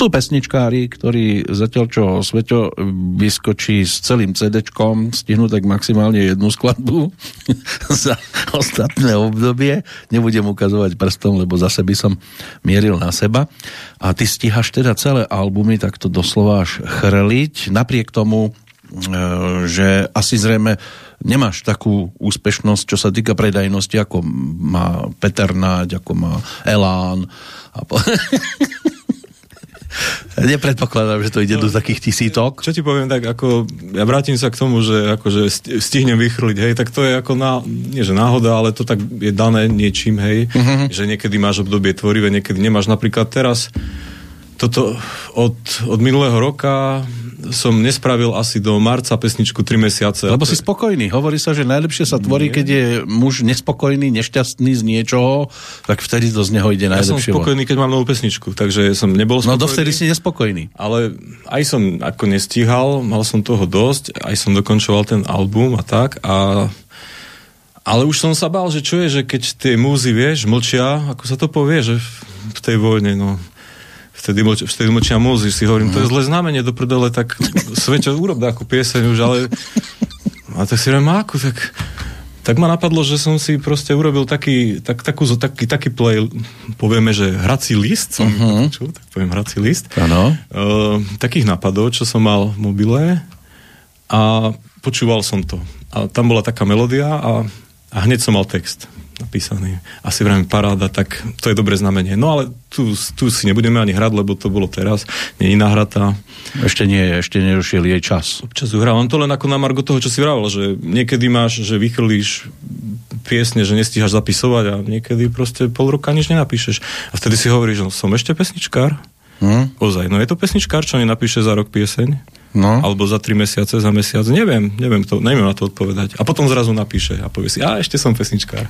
Speaker 2: Sú pesničkári, ktorí zatiaľ čo Sveto vyskočí s celým cd stihnú tak maximálne jednu skladbu za ostatné obdobie. Nebudem ukazovať prstom, lebo zase by som mieril na seba. A ty stíhaš teda celé albumy takto doslova až chrliť. Napriek tomu že asi zrejme nemáš takú úspešnosť, čo sa týka predajnosti, ako má Peter Náď, ako má Elán. A po... Nepredpokladám, že to ide no, do takých tisítok.
Speaker 1: Čo ti poviem, tak ako, ja vrátim sa k tomu, že akože stihnem vychrliť, hej, tak to je ako, ná, nie že náhoda, ale to tak je dané niečím, hej, uh-huh. že niekedy máš obdobie tvorivé, niekedy nemáš. Napríklad teraz, toto od, od minulého roka som nespravil asi do marca pesničku 3 mesiace.
Speaker 2: Lebo si spokojný. Hovorí sa, že najlepšie sa tvorí, Nie. keď je muž nespokojný, nešťastný z niečoho, tak vtedy to z neho ide najlepšie.
Speaker 1: Ja som spokojný, keď mám novú pesničku, takže som nebol
Speaker 2: spokojný. No dovtedy si nespokojný.
Speaker 1: Ale aj som ako nestíhal, mal som toho dosť, aj som dokončoval ten album a tak a ale už som sa bál, že čo je, že keď tie múzy, vieš, mlčia, ako sa to povie, že v tej vojne, no vtedy, moč, vtedy močia múzy, si hovorím, to je zlé znamenie do prdele, tak Sveťo, urob takú pieseň už, ale a tak si hovorím, akú, tak tak ma napadlo, že som si proste urobil taký, tak, takú, taký, taký play, povieme, že hrací list, som uh-huh. počul, tak poviem hrací list.
Speaker 2: Ano.
Speaker 1: Uh, takých napadov, čo som mal v mobile a počúval som to. A tam bola taká melódia a, a hneď som mal text napísaný. Asi vrajme paráda, tak to je dobré znamenie. No ale tu, tu si nebudeme ani hrať, lebo to bolo teraz, nie je nahratá.
Speaker 2: Ešte nie, ešte nedošiel jej čas.
Speaker 1: Občas uhrávam to len ako na margo toho, čo si vravel, že niekedy máš, že vychrlíš piesne, že nestíhaš zapisovať a niekedy proste pol roka nič nenapíšeš. A vtedy si hovoríš, že no, som ešte pesničkár. Hmm? Ozaj, no je to pesničkár, čo nenapíše za rok pieseň? No. Alebo za tri mesiace, za mesiac, neviem, neviem, to, neviem na to odpovedať. A potom zrazu napíše a povie si, a ešte som pesničkár.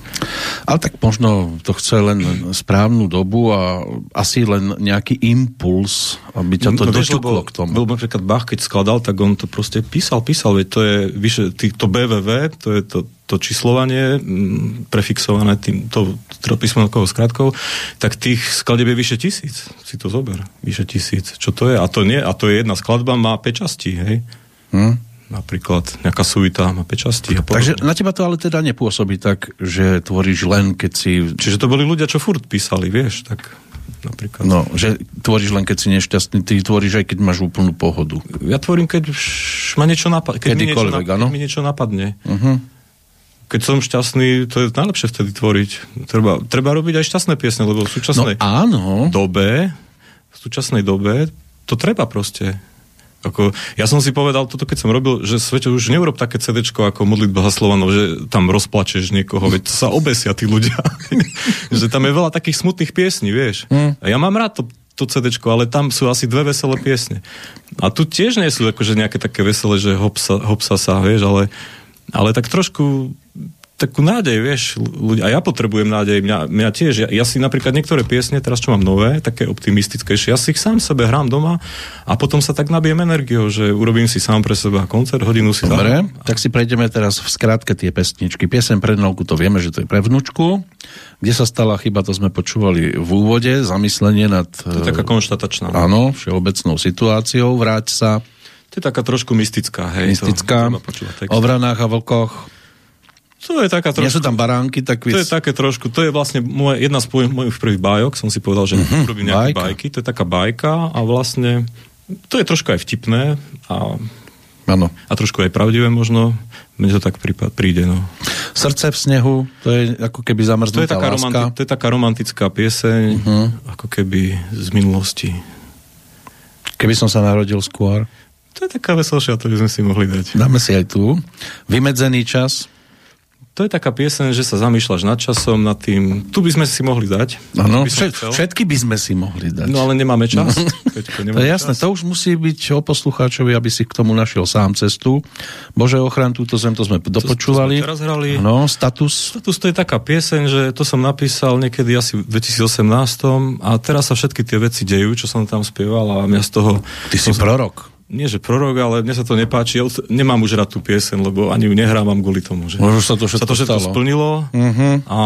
Speaker 2: Ale tak možno to chce len správnu dobu a asi len nejaký impuls, aby ťa to no, doťuklo k tomu.
Speaker 1: Bol napríklad Bach, keď skladal, tak on to proste písal, písal, veď to je vyše, tý, to BVV, to je to, to číslovanie mm, prefixované tým, to, to písmenkou skratkou, tak tých skladieb je vyše tisíc. Si to zober. Vyše tisíc. Čo to je? A to nie, a to je jedna skladba, má 5 častí, hej? Hm? Napríklad nejaká suita má 5 častí. A
Speaker 2: Takže na teba to ale teda nepôsobí tak, že tvoríš len, keď si...
Speaker 1: Čiže to boli ľudia, čo furt písali, vieš, tak napríklad.
Speaker 2: No, že tvoríš len, keď si nešťastný, ty tvoríš aj, keď máš úplnú pohodu.
Speaker 1: Ja tvorím, keď ma niečo napadne. Keď, mi niečo,
Speaker 2: keď
Speaker 1: mi niečo napadne. Uh-huh keď som šťastný, to je najlepšie vtedy tvoriť. Treba, treba robiť aj šťastné piesne, lebo v súčasnej
Speaker 2: no, áno.
Speaker 1: dobe, v súčasnej dobe to treba proste. Ako, ja som si povedal toto, keď som robil, že svete už neurob také CD ako modlitba za Slovanov, že tam rozplačeš niekoho, veď sa obesia tí ľudia. že tam je veľa takých smutných piesní, vieš. Mm. A ja mám rád to, to CD, ale tam sú asi dve veselé piesne. A tu tiež nie sú akože nejaké také veselé, že hopsa, hopsa sa, vieš, ale, ale tak trošku takú nádej, vieš, ľudia, a ja potrebujem nádej, mňa, mňa tiež, ja, ja si napríklad niektoré piesne, teraz čo mám nové, také optimistickejšie, ja si ich sám sebe hrám doma a potom sa tak nabijem energiou, že urobím si sám pre seba koncert, hodinu si
Speaker 2: Dobre, tam. tak si prejdeme teraz v skratke tie pesničky. Piesem pre Nolku, to vieme, že to je pre vnúčku. Kde sa stala chyba, to sme počúvali v úvode, zamyslenie nad...
Speaker 1: To je taká konštatačná.
Speaker 2: Áno, všeobecnou situáciou, vráť sa.
Speaker 1: To je taká trošku mystická, hej.
Speaker 2: Mystická. To, o vranách a vlkoch.
Speaker 1: To je taká trošku...
Speaker 2: Nie sú tam baránky, tak
Speaker 1: víc... To je také trošku, to je vlastne moje, jedna z mojich prvých bájok, som si povedal, že uh-huh, urobím nejaké bajka. bajky, to je taká bajka a vlastne to je trošku aj vtipné a,
Speaker 2: ano.
Speaker 1: a trošku aj pravdivé možno, mne to tak príde. No.
Speaker 2: Srdce v snehu, to je ako keby zamrznutá
Speaker 1: to je taká
Speaker 2: láska.
Speaker 1: Romanti- to je taká romantická pieseň, uh-huh. ako keby z minulosti.
Speaker 2: Keby som sa narodil skôr.
Speaker 1: To je taká veselšia, to by sme si mohli dať.
Speaker 2: Dáme si aj tu. Vymedzený čas
Speaker 1: to je taká pieseň, že sa zamýšľaš nad časom, nad tým. Tu by sme si mohli dať.
Speaker 2: Ano, všet, všetky by sme si mohli dať.
Speaker 1: No ale nemáme čas. No.
Speaker 2: Peťko, nemáme to je jasné, čas. to už musí byť o poslucháčovi, aby si k tomu našiel sám cestu. Bože ochran, túto zem, to sme dopočúvali.
Speaker 1: To, to sme hrali.
Speaker 2: No, status.
Speaker 1: Status to je taká pieseň, že to som napísal niekedy asi v 2018 a teraz sa všetky tie veci dejú, čo som tam spieval a mňa z toho...
Speaker 2: Ty si prorok
Speaker 1: nie že prorok, ale mne sa to nepáči. Ja nemám už rád tú piesen, lebo ani ju nehrávam kvôli tomu. Že
Speaker 2: Možno sa to všetko,
Speaker 1: sa to všetko splnilo uh-huh. a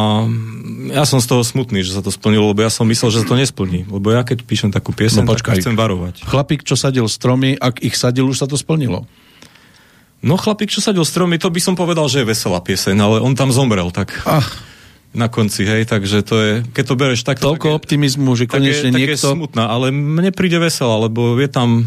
Speaker 1: ja som z toho smutný, že sa to splnilo, lebo ja som myslel, že sa to nesplní. Lebo ja keď píšem takú piesen, no, počkaj. tak chcem varovať.
Speaker 2: Chlapík, čo sadil stromy, ak ich sadil, už sa to splnilo.
Speaker 1: No chlapík, čo sadil stromy, to by som povedal, že je veselá pieseň, ale on tam zomrel, tak...
Speaker 2: Ach
Speaker 1: na konci, hej, takže to je, keď to bereš tak...
Speaker 2: Toľko tak optimizmu, že konečne
Speaker 1: tak je,
Speaker 2: niekto...
Speaker 1: Tak je smutná, ale mne príde veselá, lebo je tam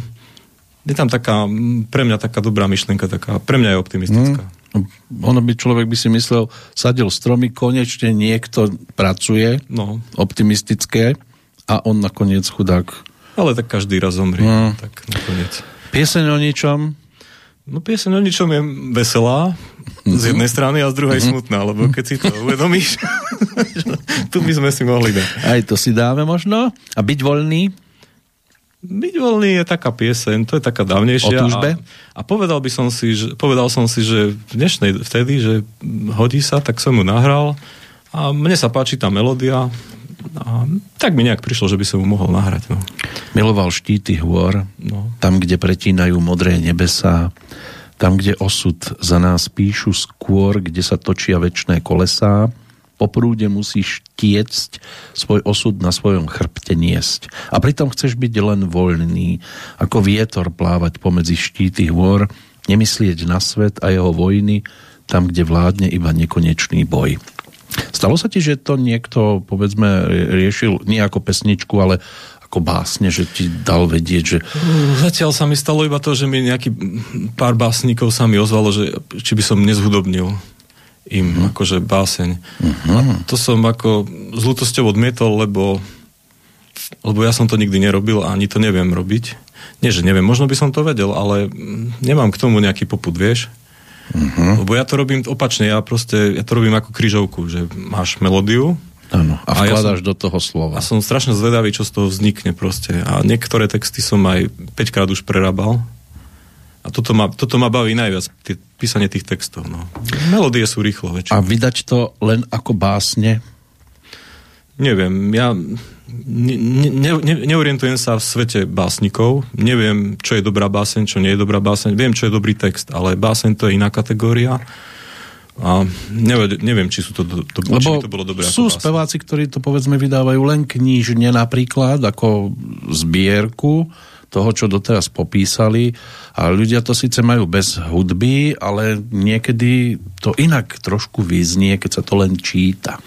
Speaker 1: je tam taká, pre mňa taká dobrá myšlienka, taká, pre mňa je optimistická.
Speaker 2: Mm. Ono by človek by si myslel, sadil stromy, konečne niekto pracuje,
Speaker 1: no.
Speaker 2: optimistické, a on nakoniec chudák.
Speaker 1: Ale tak každý raz zomrie, mm. tak nakoniec.
Speaker 2: Pieseň o ničom?
Speaker 1: No pieseň o ničom je veselá, z jednej strany a z druhej mm-hmm. smutná, lebo keď si to uvedomíš, tu by sme si mohli dať.
Speaker 2: Aj to si dáme možno. A byť voľný?
Speaker 1: Byť voľný je taká pieseň, to je taká dávnejšia.
Speaker 2: O túžbe?
Speaker 1: A, a povedal by som si, že, povedal som si, že v dnešnej vtedy, že hodí sa, tak som mu nahral a mne sa páči tá melódia a tak mi nejak prišlo, že by som mu mohol nahrať. No.
Speaker 2: Miloval štíty hôr, no. tam, kde pretínajú modré nebesá, tam, kde osud za nás píšu skôr, kde sa točia väčšné kolesá, po prúde musíš tiecť svoj osud na svojom chrbte niesť. A pritom chceš byť len voľný, ako vietor plávať pomedzi štíty hôr, nemyslieť na svet a jeho vojny, tam, kde vládne iba nekonečný boj. Stalo sa ti, že to niekto, povedzme, riešil nie ako pesničku, ale ako básne, že ti dal vedieť, že...
Speaker 1: Zatiaľ sa mi stalo iba to, že mi nejaký pár básnikov sa mi ozvalo, že či by som nezhudobnil im uh-huh. akože báseň. Uh-huh. A to som ako s ľutosťou odmietol, lebo, lebo ja som to nikdy nerobil a ani to neviem robiť. Nie, že neviem, možno by som to vedel, ale nemám k tomu nejaký poput, vieš. Uh-huh. Lebo ja to robím opačne, ja proste, ja to robím ako kryžovku, že máš melódiu,
Speaker 2: Áno, a vkladáš ja som, do toho slova.
Speaker 1: A som strašne zvedavý, čo z toho vznikne proste. A niektoré texty som aj 5 krát už prerábal. A toto ma, toto ma baví najviac, tie, písanie tých textov. No. Melódie sú rýchlo väčšinou.
Speaker 2: A vydať to len ako básne?
Speaker 1: Neviem, ja ne, ne, ne, neorientujem sa v svete básnikov, neviem, čo je dobrá báseň, čo nie je dobrá báseň, viem, čo je dobrý text, ale báseň to je iná kategória a neviem, neviem či, sú to, to, Lebo či by to bolo dobré.
Speaker 2: Sú speváci, ktorí to povedzme vydávajú len knižne napríklad, ako zbierku toho, čo doteraz popísali a ľudia to síce majú bez hudby, ale niekedy to inak trošku vyznie, keď sa to len číta.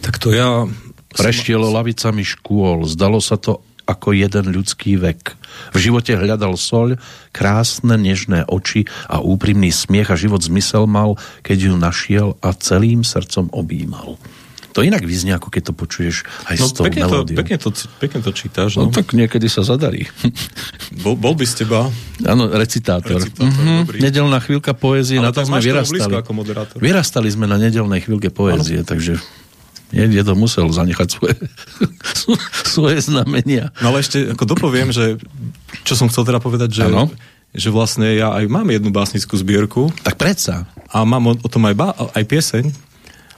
Speaker 1: Tak to ja
Speaker 2: Preštielo lavicami škôl, zdalo sa to ako jeden ľudský vek. V živote hľadal soľ, krásne nežné oči a úprimný smiech a život zmysel mal, keď ju našiel a celým srdcom objímal. To inak vyznie, ako keď to počuješ aj no, s tou pekne
Speaker 1: to, pekne, to, pekne to čítaš.
Speaker 2: No. no tak niekedy sa zadarí.
Speaker 1: Bol, bol by z teba...
Speaker 2: Áno, recitátor. recitátor mm-hmm. Nedelná chvíľka poézie, na to sme vyrastali.
Speaker 1: Ako moderátor.
Speaker 2: Vyrastali sme na nedelnej chvíľke poézie, ano. takže Niekde to musel zanechať svoje, svoje znamenia.
Speaker 1: No ale ešte ako dopoviem, že čo som chcel teda povedať, že, ano? že vlastne ja aj mám jednu básnickú zbierku.
Speaker 2: Tak predsa.
Speaker 1: A mám o, o tom aj, ba, aj pieseň,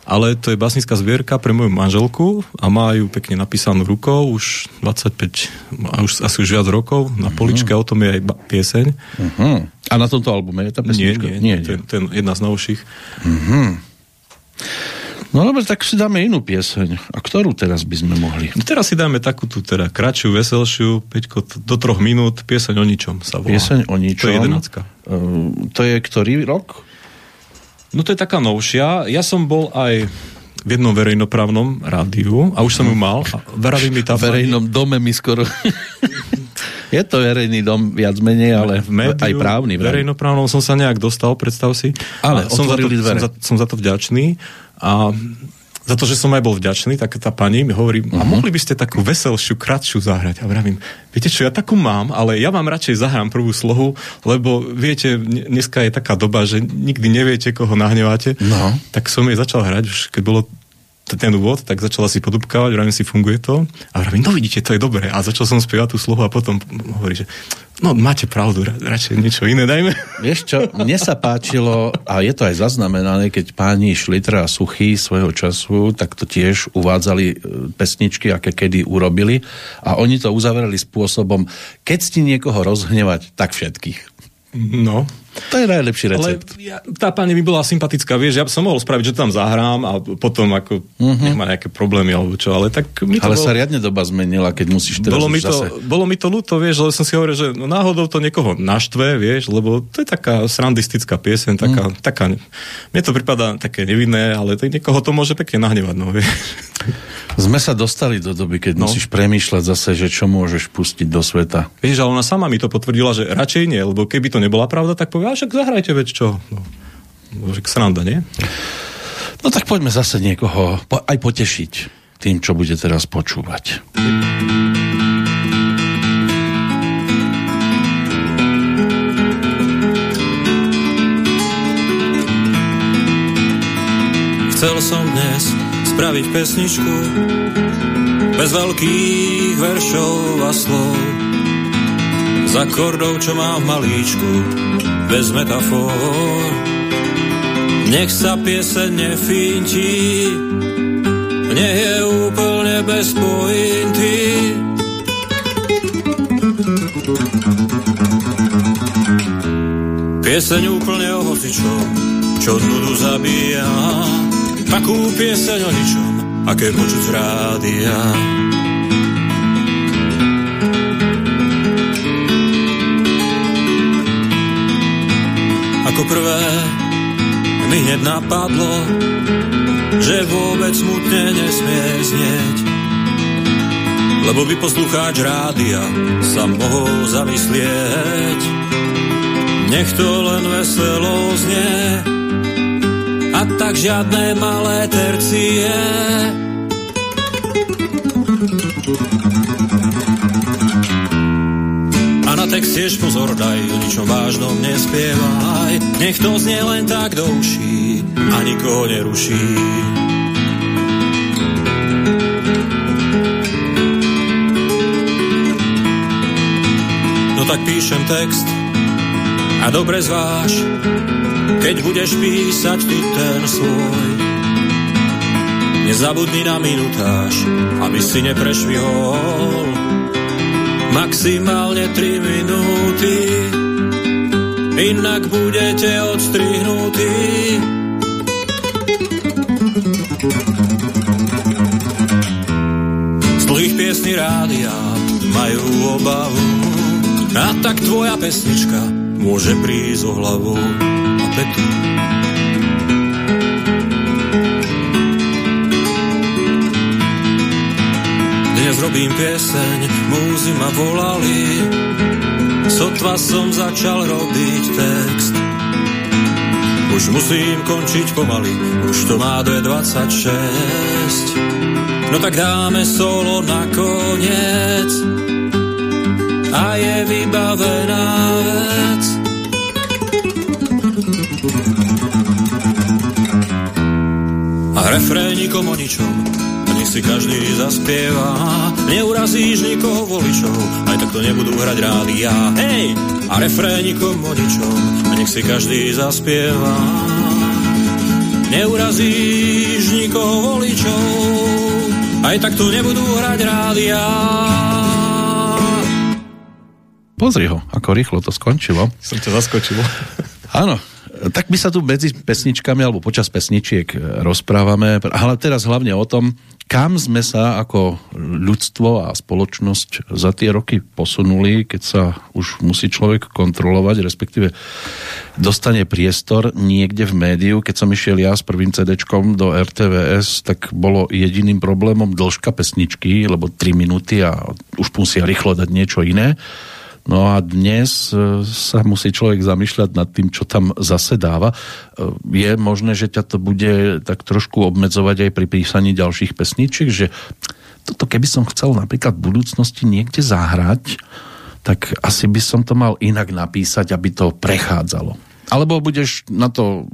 Speaker 1: ale to je básnická zbierka pre moju manželku a má ju pekne napísanú rukou, už 25, už, asi už viac rokov, na poličke, uh-huh. o tom je aj pieseň.
Speaker 2: Uh-huh. A na tomto albume je tá pesnička?
Speaker 1: Nie, nie, nie, nie. To, je, to je jedna z novších.
Speaker 2: Uh-huh. No dobre, tak si dáme inú pieseň. A ktorú teraz by sme mohli?
Speaker 1: No teraz si dáme takú tú teda kratšiu, veselšiu, Peťko, do troch minút, pieseň o ničom sa volá.
Speaker 2: Pieseň o ničom.
Speaker 1: To je jedenáctka.
Speaker 2: Uh, to je ktorý rok?
Speaker 1: No to je taká novšia. Ja som bol aj v jednom verejnoprávnom rádiu a už som ju mal. A veraví mi tá
Speaker 2: V verejnom pani... dome mi skoro... Je to verejný dom viac menej, ale v médiu, aj právny.
Speaker 1: V verejnoprávnom som sa nejak dostal, predstav si.
Speaker 2: Ale som za, to,
Speaker 1: som, za, som za to vďačný. A za to, že som aj bol vďačný, tak tá pani mi hovorí, uh-huh. a mhm. mohli by ste takú veselšiu, kratšiu zahrať. A vravím, viete čo, ja takú mám, ale ja vám radšej zahrám prvú slohu, lebo viete, dneska je taká doba, že nikdy neviete, koho nahneváte.
Speaker 2: No.
Speaker 1: Tak som jej začal hrať, už keď bolo ten úvod, tak začala si podúbkávať, vravím si, funguje to. A vravím, no vidíte, to je dobré. A začal som spievať tú slohu a potom hovorí, že no máte pravdu, radšej niečo iné dajme.
Speaker 2: Vieš čo, mne sa páčilo, a je to aj zaznamenané, keď páni Šlitra a Suchý svojho času, tak to tiež uvádzali e, pesničky, aké kedy urobili. A oni to uzavreli spôsobom, keď ste niekoho rozhnevať, tak všetkých.
Speaker 1: No.
Speaker 2: To je najlepší recept.
Speaker 1: Ale ja, tá pani mi bola sympatická, vieš, ja som mohol spraviť, že tam zahrám a potom ako uh-huh. nech má nejaké problémy alebo čo, ale tak mi to
Speaker 2: Ale
Speaker 1: bolo...
Speaker 2: sa riadne doba zmenila, keď musíš teraz
Speaker 1: bolo mi to,
Speaker 2: zase...
Speaker 1: Bolo mi to ľúto, vieš, lebo som si hovoril, že no, náhodou to niekoho naštve, vieš, lebo to je taká srandistická pieseň, taká, uh-huh. taká, mne to pripadá také nevinné, ale to niekoho to môže pekne nahnevať, no, vieš.
Speaker 2: Sme sa dostali do doby, keď no. musíš premýšľať zase, že čo môžeš pustiť do sveta.
Speaker 4: Vieš, ale ona sama mi to potvrdila, že radšej nie, lebo keby to nebola pravda, tak povie, však zahrajte veď čo. No, že sranda, nie?
Speaker 2: No tak poďme zase niekoho aj potešiť tým, čo bude teraz počúvať.
Speaker 1: Chcel som dnes spraviť pesničku bez veľkých veršov a slov. Z akordov, čo mám v malíčku, bez metafor. Nech sa pieseň nefinti, nech je úplne bez pointy. Pieseň úplne o hocičom, čo nudu zabíja takú pieseň o ničom, aké počuť z rádia. Ako prvé mi hneď napadlo, že vôbec smutne nesmie znieť. Lebo by poslucháč rádia sa mohol zamyslieť. Nech to len veselo znie, tak žiadne malé tercie. A na text tiež pozor daj, o ničom vážnom nespievaj, nech to znie len tak do uší a nikoho neruší. No tak píšem text a dobre zváž, keď budeš písať ty ten svoj. Nezabudni na minutáž, aby si neprešvihol maximálne 3 minúty, inak budete odstrihnutí. Z dlhých piesní rádia majú obavu, a tak tvoja pesnička môže prísť o hlavu petu. Dnes robím pieseň, múzy ma volali, sotva som začal robiť text. Už musím končiť pomaly, už to má D26. No tak dáme solo na koniec a je vybavená vec. A refrénikom o ničom, nech si každý zaspieva. Neurazíš nikoho voličov, aj tak to nebudú hrať rádia. Hej! A refrénikom o ničom, nech si každý zaspieva. Neurazíš nikoho voličov, aj tak to nebudú hrať rádia.
Speaker 2: Pozri ho, ako rýchlo to skončilo.
Speaker 4: Som ťa zaskočil.
Speaker 2: Áno, tak my sa tu medzi pesničkami alebo počas pesničiek e, rozprávame, ale teraz hlavne o tom, kam sme sa ako ľudstvo a spoločnosť za tie roky posunuli, keď sa už musí človek kontrolovať, respektíve dostane priestor niekde v médiu. Keď som išiel ja s prvým cd do RTVS, tak bolo jediným problémom dĺžka pesničky, lebo 3 minúty a už musia rýchlo dať niečo iné No a dnes e, sa musí človek zamýšľať nad tým, čo tam zase dáva. E, je možné, že ťa to bude tak trošku obmedzovať aj pri písaní ďalších pesničiek, že toto keby som chcel napríklad v budúcnosti niekde zahrať, tak asi by som to mal inak napísať, aby to prechádzalo. Alebo budeš na to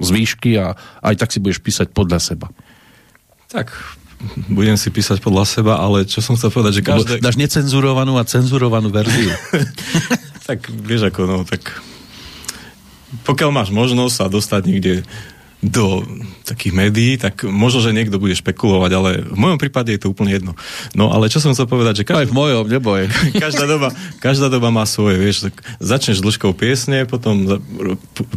Speaker 2: z a aj tak si budeš písať podľa seba.
Speaker 4: Tak budem si písať podľa seba, ale čo som chcel povedať, že každé...
Speaker 2: Dáš necenzurovanú a cenzurovanú verziu.
Speaker 4: tak vieš ako, no, tak pokiaľ máš možnosť sa dostať niekde do takých médií, tak možno, že niekto bude špekulovať, ale v mojom prípade je to úplne jedno. No ale čo som chcel povedať, že
Speaker 2: každá, Aj v mojom, neboj.
Speaker 4: každá, doba, každá doba má svoje, vieš, tak začneš dĺžkou piesne, potom,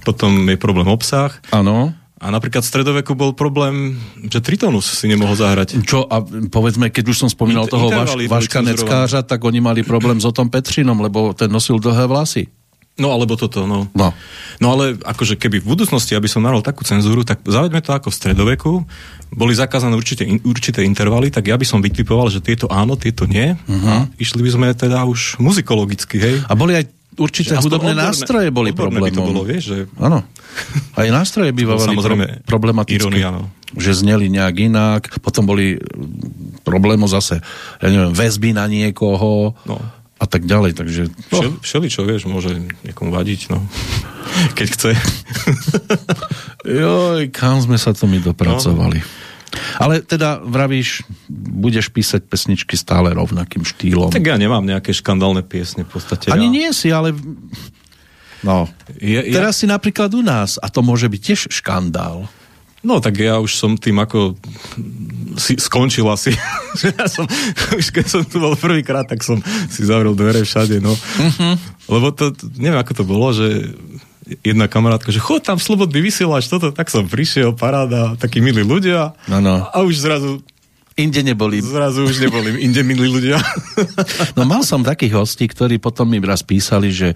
Speaker 4: potom je problém obsah.
Speaker 2: Áno.
Speaker 4: A napríklad v stredoveku bol problém, že Tritonus si nemohol zahrať.
Speaker 2: Čo, a povedzme, keď už som spomínal toho Vaš, Vaška Neckářa, tak oni mali problém s Otom Petrinom, lebo ten nosil dlhé vlasy.
Speaker 1: No alebo toto, no.
Speaker 2: No.
Speaker 1: No ale akože keby v budúcnosti, aby som naral takú cenzúru, tak zavedme to ako v stredoveku, boli zakázané určité, in, určité intervaly, tak ja by som vytipoval, že tieto áno, tieto nie. Uh-huh. A išli by sme teda už muzikologicky, hej.
Speaker 2: A boli aj určité
Speaker 1: Že
Speaker 2: hudobné
Speaker 1: odborné-
Speaker 2: nástroje boli
Speaker 1: odborné by to
Speaker 2: problémom.
Speaker 1: bolo, vieš, že
Speaker 2: Áno. Aj nástroje bývali
Speaker 1: samozrejme
Speaker 2: pro- problematické.
Speaker 1: irónia, no.
Speaker 2: Že zneli nejak inak, potom boli problémo zase, ja neviem, väzby na niekoho
Speaker 1: No.
Speaker 2: a tak ďalej, takže...
Speaker 1: Všel, všeli, čo vieš, môže niekomu vadiť, no. Keď chce.
Speaker 2: Joj, kam sme sa to my dopracovali. Ale teda vravíš, budeš písať pesničky stále rovnakým štýlom.
Speaker 1: tak ja nemám nejaké škandálne piesne v podstate.
Speaker 2: Ani
Speaker 1: ja,
Speaker 2: nie si, ale... No.
Speaker 1: Ja, ja,
Speaker 2: Teraz si napríklad u nás a to môže byť tiež škandál.
Speaker 1: No tak ja už som tým ako si, skončil asi. Ja som, už keď som tu bol prvýkrát, tak som si zavrel dvere všade, no. Uh-huh. Lebo to, neviem ako to bolo, že jedna kamarátka, že chod tam slobodný vysielač, toto, tak som prišiel, paráda, takí milí ľudia
Speaker 2: Áno.
Speaker 1: a už zrazu,
Speaker 2: Inde neboli.
Speaker 1: zrazu už neboli inde milí ľudia.
Speaker 2: No mal som takých hostí, ktorí potom mi raz písali, že e,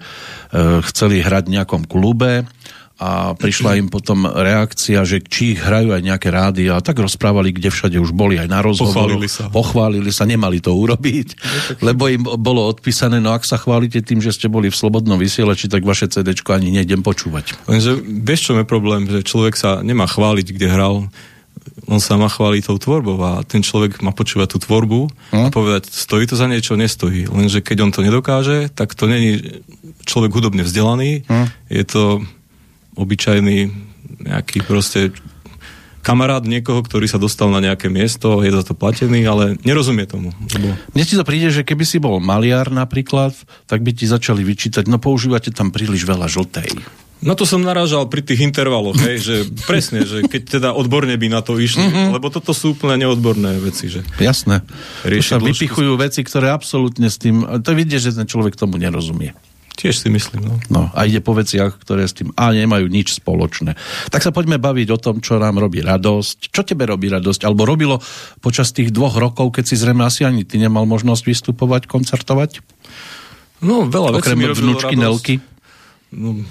Speaker 2: chceli hrať v nejakom klube a prišla im potom reakcia, že či hrajú aj nejaké rády a tak rozprávali, kde všade už boli aj na rozhovor.
Speaker 1: Pochválili sa.
Speaker 2: Pochválili sa, nemali to urobiť, lebo im bolo odpísané, no ak sa chválite tým, že ste boli v slobodnom vysielači, tak vaše CDčko ani nejdem počúvať.
Speaker 1: Lenže vieš, čo je problém, že človek sa nemá chváliť, kde hral, on sa má chváliť tou tvorbou a ten človek má počúvať tú tvorbu a povedať, stojí to za niečo, nestojí. Lenže keď on to nedokáže, tak to není človek hudobne vzdelaný, je to obyčajný nejaký proste kamarát niekoho, ktorý sa dostal na nejaké miesto, je za to platený, ale nerozumie tomu. Lebo
Speaker 2: Mne ti to príde, že keby si bol maliar napríklad, tak by ti začali vyčítať, no používate tam príliš veľa žltej.
Speaker 1: Na to som narážal pri tých intervaloch, hej, že presne, že keď teda odborne by na to išli, mm-hmm. lebo toto sú úplne neodborné veci, že
Speaker 2: Jasné. Tu sa vypichujú veci, ktoré absolútne s tým... To vidie, že ten človek tomu nerozumie.
Speaker 1: tiež si myslím, no.
Speaker 2: No, a ide po veciach, ktoré s tým a nemajú nič spoločné. Tak sa poďme baviť o tom, čo nám robí radosť. Čo tebe robí radosť? Alebo robilo počas tých dvoch rokov, keď si zrejme asi ani ty nemal možnosť vystupovať, koncertovať?
Speaker 1: No, veľa vecí
Speaker 2: Okrem
Speaker 1: mi
Speaker 2: vnúčky
Speaker 1: radosť.
Speaker 2: Nelky?
Speaker 1: No,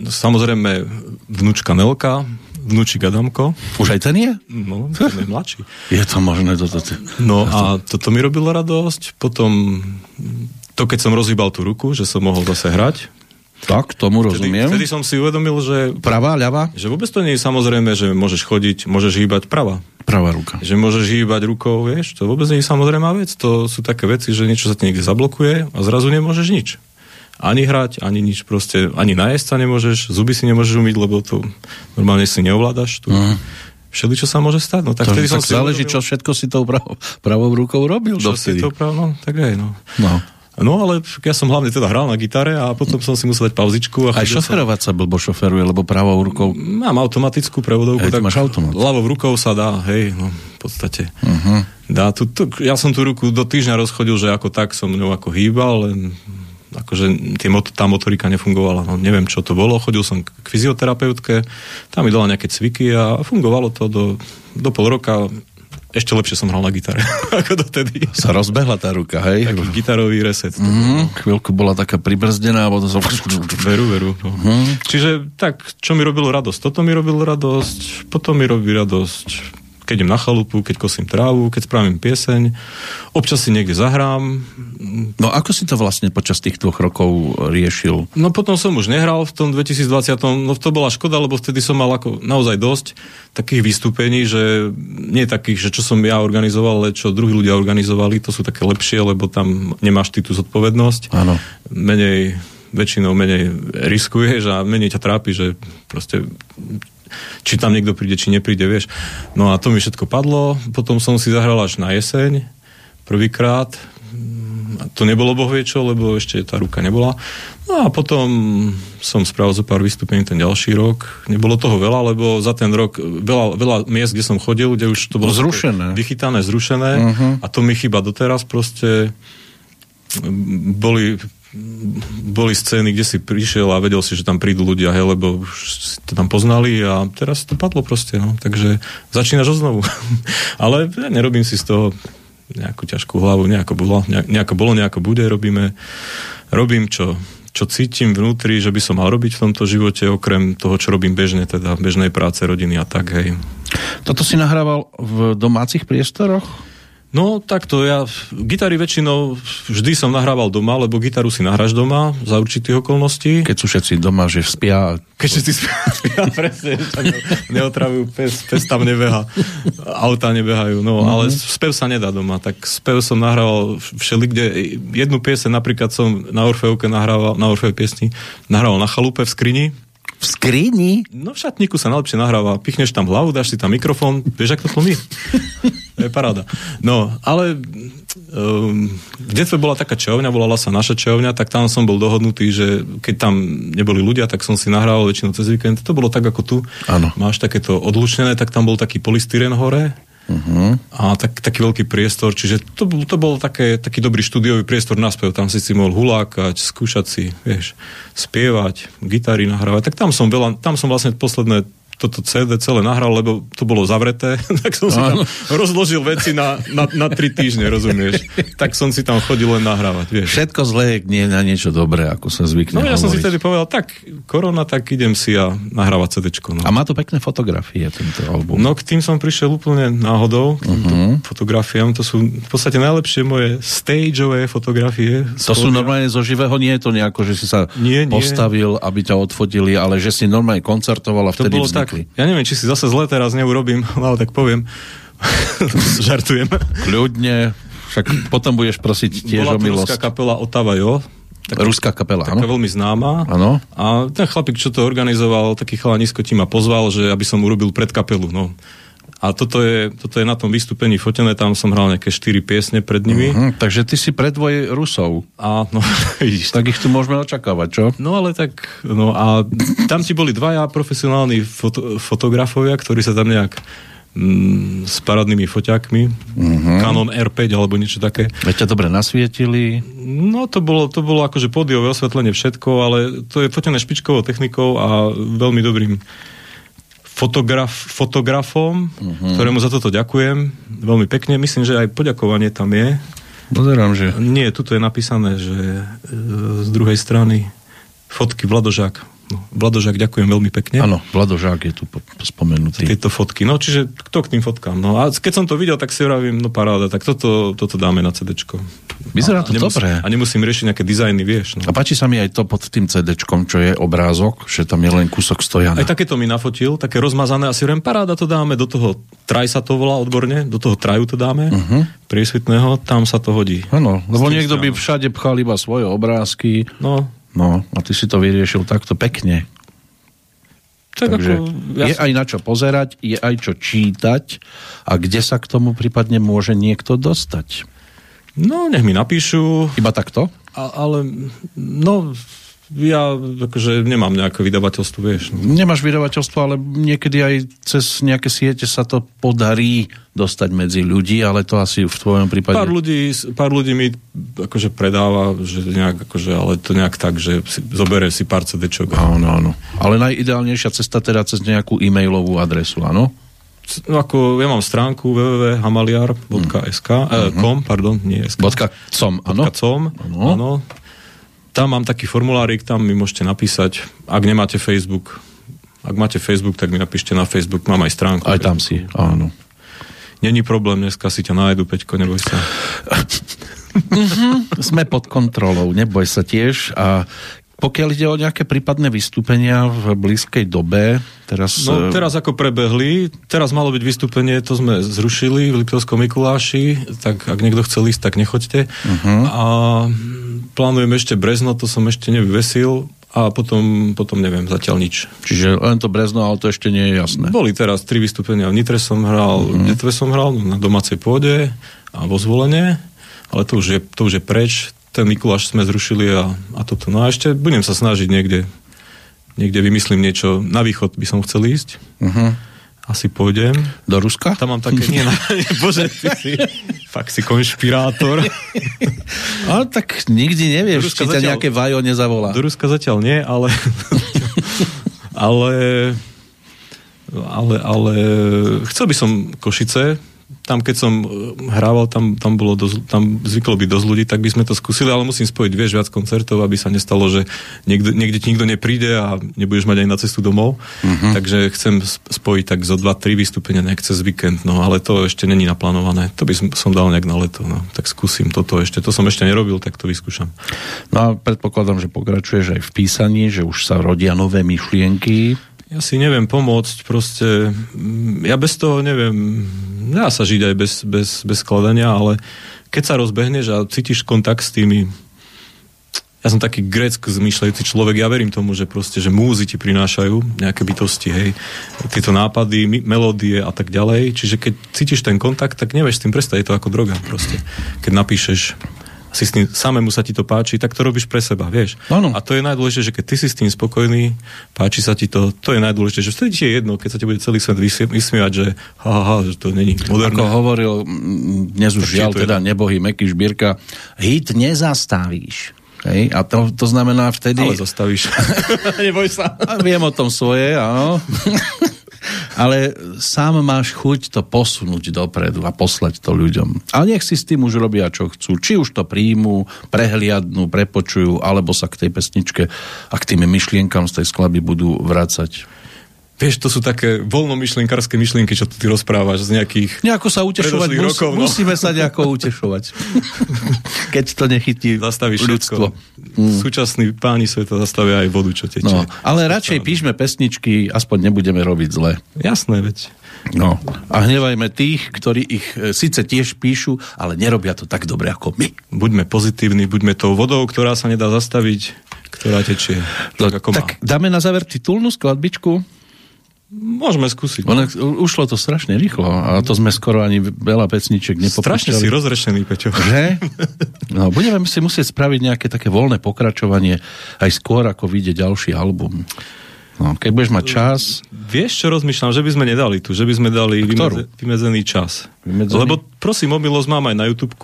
Speaker 1: samozrejme, vnúčka Nelka, vnúčik Adamko,
Speaker 2: Už aj ten je?
Speaker 1: no, ten je mladší.
Speaker 2: Je to možné toto.
Speaker 1: No a toto mi robilo radosť, potom to, keď som rozhýbal tú ruku, že som mohol zase hrať,
Speaker 2: Tak, tomu rozumiem.
Speaker 1: vtedy som si uvedomil, že,
Speaker 2: Pravá, ľavá?
Speaker 1: že vôbec to nie je samozrejme, že môžeš chodiť, môžeš hýbať prava.
Speaker 2: Pravá ruka.
Speaker 1: Že môžeš hýbať rukou, vieš, to vôbec nie je samozrejmá vec. To sú také veci, že niečo sa ti niekde zablokuje a zrazu nemôžeš nič. Ani hrať, ani nič proste, ani najesť sa nemôžeš, zuby si nemôžeš umyť, lebo to normálne si neovládaš. Tu.
Speaker 2: Mhm.
Speaker 1: Všeli, čo sa môže stať. No, tak
Speaker 2: To,
Speaker 1: som
Speaker 2: tak
Speaker 1: si
Speaker 2: záleží, čo
Speaker 1: uvedomil,
Speaker 2: všetko si tou pravou, pravou rukou robil
Speaker 1: čo si
Speaker 2: dovtedy.
Speaker 1: to prav, no, tak aj, no.
Speaker 2: No.
Speaker 1: No, ale ja som hlavne teda hral na gitare a potom som si musel dať pauzičku. A
Speaker 2: Aj šoferovať sa blbo šoferuje, lebo pravou rukou...
Speaker 1: Mám automatickú prevodovku.
Speaker 2: Hej, ty máš automat.
Speaker 1: Ľavou rukou sa dá, hej, no, v podstate.
Speaker 2: Uh-huh.
Speaker 1: Dá tu, tu, ja som tú ruku do týždňa rozchodil, že ako tak som ňou ako hýbal, len akože tie, tá motorika nefungovala. No, neviem, čo to bolo. Chodil som k fyzioterapeutke, tam mi dala nejaké cviky a fungovalo to do, do pol roka. Ešte lepšie som hral na gitare, ako dotedy.
Speaker 2: Sa rozbehla tá ruka, hej?
Speaker 1: Taký gitarový reset.
Speaker 2: Mm, chvíľku bola taká pribrzdená a potom som...
Speaker 1: Veru, veru. No.
Speaker 2: Mhm.
Speaker 1: Čiže tak, čo mi robilo radosť? Toto mi robilo radosť, potom mi robí radosť, keď idem na chalupu, keď kosím trávu, keď spravím pieseň, občas si niekde zahrám.
Speaker 2: No ako si to vlastne počas tých dvoch rokov riešil?
Speaker 1: No potom som už nehral v tom 2020, no to bola škoda, lebo vtedy som mal ako naozaj dosť takých vystúpení, že nie takých, že čo som ja organizoval, ale čo druhí ľudia organizovali, to sú také lepšie, lebo tam nemáš ty tú zodpovednosť.
Speaker 2: Áno.
Speaker 1: menej, väčšinou menej riskuješ a menej ťa trápi, že proste či tam niekto príde, či nepríde, vieš. No a to mi všetko padlo, potom som si zahral až na jeseň, prvýkrát, to nebolo boh vie čo, lebo ešte tá ruka nebola. No a potom som spravil zo pár vystúpení ten ďalší rok. Nebolo toho veľa, lebo za ten rok veľa, veľa miest, kde som chodil, kde už to bolo
Speaker 2: Zrušené.
Speaker 1: vychytané, zrušené uh-huh. a to mi chyba doteraz proste boli boli scény, kde si prišiel a vedel si, že tam prídu ľudia, hej, lebo už si to tam poznali a teraz to padlo proste, no. Takže začínaš znovu. Ale ja nerobím si z toho nejakú ťažkú hlavu, nejako bolo, nejako bolo, nejako bude, robíme, robím čo, čo cítim vnútri, že by som mal robiť v tomto živote, okrem toho, čo robím bežne, teda bežnej práce, rodiny a tak, hej.
Speaker 2: Toto si nahrával v domácich priestoroch?
Speaker 1: No takto, ja gitary väčšinou vždy som nahrával doma, lebo gitaru si nahráš doma za určitých okolností.
Speaker 2: Keď sú všetci doma, že spia.
Speaker 1: Keď všetci spia, spia presne, ne, neotravujú, pes, pes tam nebeha, auta nebehajú, no, mm-hmm. ale spev sa nedá doma, tak spev som nahrával všeli, kde jednu piese napríklad som na Orfeovke nahrával, na Orfeovke piesni, nahrával na chalupe v skrini,
Speaker 2: v skrini?
Speaker 1: No v šatníku sa najlepšie nahráva. Pichneš tam hlavu, dáš si tam mikrofón, vieš, ako to tlmí? to je paráda. No, ale um, v detstve bola taká čehovňa, volala sa naša čehovňa, tak tam som bol dohodnutý, že keď tam neboli ľudia, tak som si nahrával väčšinou cez víkend. To bolo tak ako tu.
Speaker 2: Áno.
Speaker 1: Máš takéto odlučnené, tak tam bol taký polystyren hore Uh-huh. A tak, taký veľký priestor, čiže to, to bol také, taký dobrý štúdiový priestor na spev. Tam si si mohol hulákať, skúšať si, vieš, spievať, gitary nahrávať. Tak tam som veľa, tam som vlastne posledné toto CD celé nahral, lebo to bolo zavreté, tak som si tam rozložil veci na, na, na tri týždne, rozumieš? Tak som si tam chodil len nahrávať, vieš.
Speaker 2: Všetko zlé nie na niečo dobré, ako sa zvykne
Speaker 1: No ja som si tedy povedal, tak korona, tak idem si a nahrávať CD. No.
Speaker 2: A má to pekné fotografie, tento album.
Speaker 1: No k tým som prišiel úplne náhodou, k týmto uh-huh. fotografiám. To sú v podstate najlepšie moje stageové fotografie.
Speaker 2: To sú normálne zo živého, nie je to nejako, že si sa
Speaker 1: nie, nie.
Speaker 2: postavil, aby ťa odfotili, ale že si normálne koncertoval a vtedy to bolo vznikli.
Speaker 1: Tak, ja neviem, či si zase zle teraz neurobím, ale tak poviem. Žartujem.
Speaker 2: Kľudne, však potom budeš prosiť tiež
Speaker 1: Bola
Speaker 2: o milosť.
Speaker 1: ruská kapela Otava, jo?
Speaker 2: Tak, ruská kapela,
Speaker 1: taká
Speaker 2: áno.
Speaker 1: veľmi známa.
Speaker 2: Áno.
Speaker 1: A ten chlapík, čo to organizoval, taký chalanisko ti ma pozval, že aby som urobil predkapelu. No. A toto je, toto je na tom vystúpení fotené, tam som hral nejaké 4 piesne pred nimi.
Speaker 2: Uh-huh, takže ty si predvoj Rusov.
Speaker 1: A, no, vidíš.
Speaker 2: Tak ich tu môžeme očakávať, čo?
Speaker 1: No ale tak, no a tam ti boli dvaja profesionálni foto, fotografovia, ktorí sa tam nejak mm, s parádnymi foťákmi, uh-huh. Canon R5 alebo niečo také.
Speaker 2: Veď ťa dobre nasvietili.
Speaker 1: No to bolo, to bolo akože pódiové osvetlenie všetko, ale to je fotené špičkovou technikou a veľmi dobrým fotograf, fotografom, uh-huh. ktorému za toto ďakujem veľmi pekne. Myslím, že aj poďakovanie tam je.
Speaker 2: Pozerám, že...
Speaker 1: Nie, tuto je napísané, že e, z druhej strany fotky Vladožák. No, Vladožák, ďakujem veľmi pekne.
Speaker 2: Áno, Vladožák je tu spomenutý.
Speaker 1: Tieto fotky. No, čiže kto k tým fotkám? No, a keď som to videl, tak si vravím, no paráda, tak toto, toto dáme na CDčko.
Speaker 2: Vyzerá to
Speaker 1: a nemusím,
Speaker 2: dobré.
Speaker 1: A nemusím riešiť nejaké dizajny, vieš. No.
Speaker 2: A páči sa mi aj to pod tým CDčkom, čo je obrázok, že tam je len kúsok stojana.
Speaker 1: Aj takéto mi nafotil, také rozmazané, a si vravím, paráda, to dáme do toho, traj sa to volá odborne, do toho traju to dáme, uh-huh. priesvitného, tam sa to hodí.
Speaker 2: Áno, lebo niekto by všade pchal iba svoje obrázky.
Speaker 1: No.
Speaker 2: No, a ty si to vyriešil takto pekne.
Speaker 1: Tak
Speaker 2: Takže
Speaker 1: ako, ja
Speaker 2: je aj na čo pozerať, je aj čo čítať a kde sa k tomu prípadne môže niekto dostať.
Speaker 1: No, nech mi napíšu.
Speaker 2: Iba takto?
Speaker 1: A, ale, no, ja akože nemám nejaké vydavateľstvo, vieš.
Speaker 2: Nemáš vydavateľstvo, ale niekedy aj cez nejaké siete sa to podarí dostať medzi ľudí, ale to asi v tvojom prípade...
Speaker 1: Pár ľudí, pár ľudí mi akože predáva, že nejak, akože, ale to nejak tak, že si, zobere si pár CD-čok.
Speaker 2: Áno, áno. Ale najideálnejšia cesta teda cez nejakú e-mailovú adresu, áno?
Speaker 1: No ako, ja mám stránku www.hamaliar.sk uh-huh. eh, com, pardon, nie SK.
Speaker 2: Bodka com, áno?
Speaker 1: com, áno. Tam mám taký formulárik, tam mi môžete napísať, ak nemáte Facebook. Ak máte Facebook, tak mi napíšte na Facebook, mám aj stránku.
Speaker 2: Aj tam si, áno.
Speaker 1: Není problém, dneska si ťa nájdu, Peťko, neboj sa.
Speaker 2: Sme pod kontrolou, neboj sa tiež. A pokiaľ ide o nejaké prípadné vystúpenia v blízkej dobe, teraz...
Speaker 1: No teraz ako prebehli, teraz malo byť vystúpenie, to sme zrušili v Liptovskom Mikuláši, tak ak niekto chce ísť, tak nechoďte. Uh-huh. A plánujem ešte Brezno, to som ešte nevyvesil a potom, potom neviem zatiaľ nič.
Speaker 2: Čiže len to Brezno, ale to ešte nie je jasné.
Speaker 1: Boli teraz tri vystúpenia, v Nitre som hral, uh-huh. v Detve som hral, na domácej pôde a vo zvolenie, ale to už je, to už je preč, ten Mikuláš sme zrušili a, a toto. No a ešte budem sa snažiť niekde, niekde vymyslím niečo. Na východ by som chcel ísť. Uh-huh. Asi pôjdem.
Speaker 2: Do Ruska?
Speaker 1: Tam mám také, nie, nie bože, ty si, fakt si konšpirátor.
Speaker 2: Ale tak nikdy nevieš, či ťa nejaké vajo nezavolá.
Speaker 1: Do Ruska zatiaľ nie, ale ale ale, ale chcel by som Košice tam keď som e, hrával, tam, tam, bolo dosť, tam zvyklo byť dosť ľudí, tak by sme to skúsili, ale musím spojiť, vieš, viac koncertov, aby sa nestalo, že niekde, niekde ti nikto nepríde a nebudeš mať aj na cestu domov. Uh-huh. Takže chcem spojiť tak zo 2-3 vystúpenia nejak cez víkend, no ale to ešte není naplánované. To by som, som dal nejak na leto, no. Tak skúsim toto ešte. To som ešte nerobil, tak to vyskúšam.
Speaker 2: No a predpokladám, že pokračuješ aj v písaní, že už sa rodia nové myšlienky
Speaker 1: ja si neviem pomôcť, proste mm, ja bez toho neviem, dá sa žiť aj bez, bez, bez skladania, ale keď sa rozbehneš a cítiš kontakt s tými ja som taký gréck zmýšľajúci človek, ja verím tomu, že proste, že múzy ti prinášajú nejaké bytosti, hej, tieto nápady, melódie a tak ďalej, čiže keď cítiš ten kontakt, tak nevieš s tým prestať, je to ako droga proste. Keď napíšeš si s tým, samému sa ti to páči, tak to robíš pre seba, vieš.
Speaker 2: Ano.
Speaker 1: A to je najdôležitejšie, že keď ty si s tým spokojný, páči sa ti to, to je najdôležitejšie. Vtedy ti je jedno, keď sa ti bude celý svet vysmievať, že ha, ha, ha, že to není moderné.
Speaker 2: Ako hovoril dnes už žiaľ teda nebohý Meky Šbírka, hit nezastavíš. Hej? A to, to znamená vtedy...
Speaker 1: Ale zastavíš. Neboj sa.
Speaker 2: A viem o tom svoje, áno ale sám máš chuť to posunúť dopredu a poslať to ľuďom. Ale nech si s tým už robia, čo chcú. Či už to príjmú, prehliadnú, prepočujú, alebo sa k tej pesničke a k tým myšlienkam z tej skladby budú vrácať.
Speaker 1: Vieš, to sú také voľnomyšlienkárske myšlienky, čo tu ty rozprávaš z nejakých
Speaker 2: Nejako sa utešovať, mus,
Speaker 1: rokov,
Speaker 2: no. musíme sa nejako utešovať. Keď to nechytí
Speaker 1: Zastavíš
Speaker 2: ľudstvo.
Speaker 1: Mm. Súčasní páni sveta zastavia aj vodu, čo tečie. No,
Speaker 2: ale radšej píšme pesničky, aspoň nebudeme robiť zle.
Speaker 1: Jasné, veď.
Speaker 2: No. A hnevajme tých, ktorí ich e, síce tiež píšu, ale nerobia to tak dobre ako my.
Speaker 1: Buďme pozitívni, buďme tou vodou, ktorá sa nedá zastaviť, ktorá tečie.
Speaker 2: No, tak, ako tak dáme na záver titulnú skladbičku.
Speaker 1: Môžeme skúsiť.
Speaker 2: No. ušlo to strašne rýchlo a to sme skoro ani veľa pesniček nepopúšťali.
Speaker 1: Strašne si rozrešený, Peťo.
Speaker 2: Že? No, budeme si musieť spraviť nejaké také voľné pokračovanie aj skôr, ako vyjde ďalší album. No, keď budeš mať čas...
Speaker 1: Vieš, čo rozmýšľam? Že by sme nedali tu, že by sme dali vymedze, vymedzený čas. Vymedzený? Lebo prosím, mobilosť mám aj na YouTube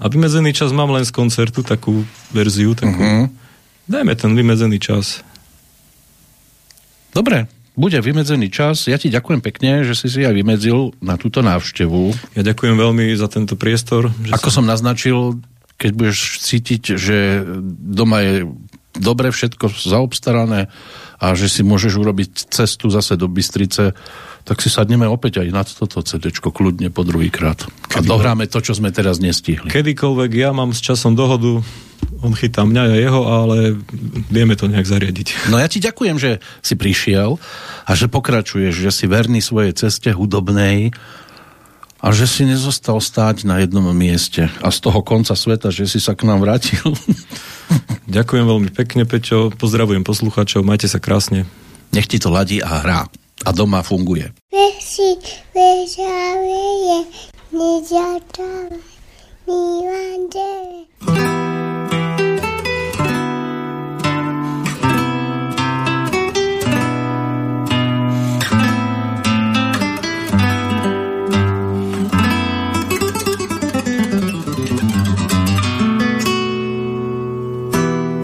Speaker 1: a vymedzený čas mám len z koncertu, takú verziu. Takú. Uh-huh. Dajme ten vymedzený čas.
Speaker 2: Dobre, bude vymedzený čas. Ja ti ďakujem pekne, že si si aj vymedzil na túto návštevu.
Speaker 1: Ja ďakujem veľmi za tento priestor.
Speaker 2: Že Ako som... som naznačil, keď budeš cítiť, že doma je dobre všetko zaobstarané a že si môžeš urobiť cestu zase do Bystrice, tak si sadneme opäť aj na toto CD kľudne po druhýkrát. A dohráme to, čo sme teraz nestihli.
Speaker 1: Kedykoľvek ja mám s časom dohodu, on chytá mňa a jeho, ale vieme to nejak zariadiť.
Speaker 2: No ja ti ďakujem, že si prišiel a že pokračuješ, že si verný svojej ceste hudobnej a že si nezostal stáť na jednom mieste a z toho konca sveta, že si sa k nám vrátil.
Speaker 1: Ďakujem veľmi pekne, Peťo. Pozdravujem poslucháčov, majte sa krásne.
Speaker 2: Nech ti to ladí a hrá. A doma funguje. Vesi, vežaveje, neďačava,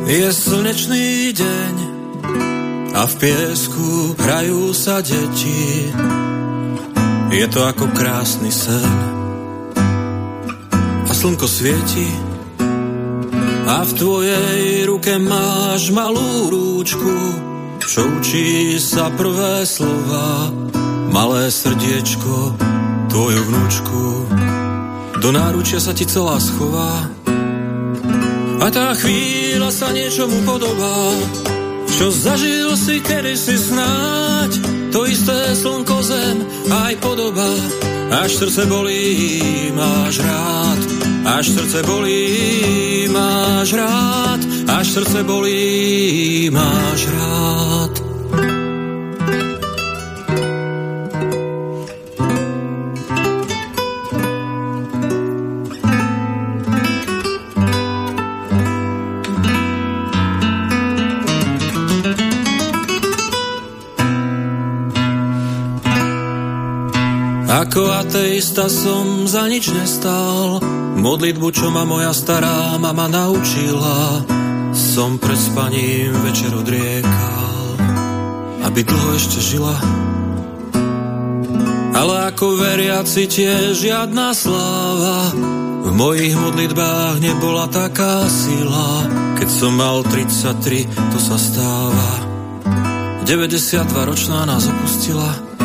Speaker 5: Je slnečný deň a v piesku hrajú sa deti. Je to ako krásny sen. A slnko svieti a v tvojej ruke máš malú rúčku, čo učí sa prvé slova, malé srdiečko, tvoju vnúčku. Do náručia sa ti celá schová a tá chvíľa sa niečomu podobá, čo zažil si kedy si snáď, to isté slnko zem aj podoba. Až srdce bolí, máš rád, až srdce bolí, máš rád, až srdce bolí, máš rád. Ako ateista som za nič nestal, modlitbu, čo ma moja stará mama naučila, som pred spaním večer odriekal, aby dlho ešte žila.
Speaker 1: ale ako veriaci tiež žiadna sláva. V mojich modlitbách nebola taká sila, keď som mal 33, to sa stáva. 92 ročná nás opustila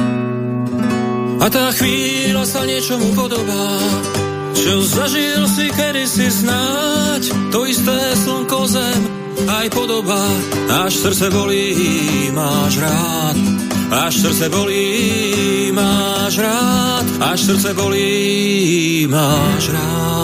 Speaker 1: a tá chvíľa sa niečomu podobá, čo zažil si kedysi snáď, to isté slnko zem, aj podoba, až srdce bolí, máš rád. Až srdce bolí, máš rád, až srdce bolí, máš rád.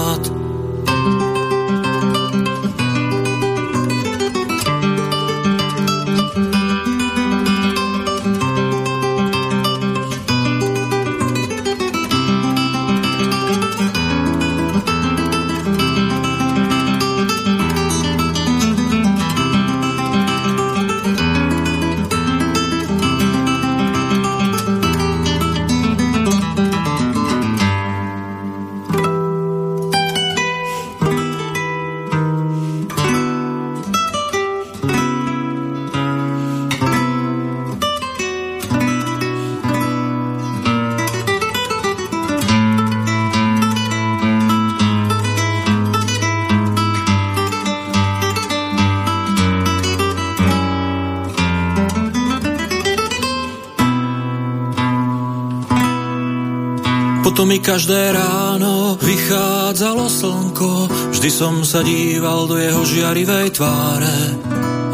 Speaker 1: Potom mi každé ráno vychádzalo slnko, vždy som sa díval do jeho žiarivej tváre.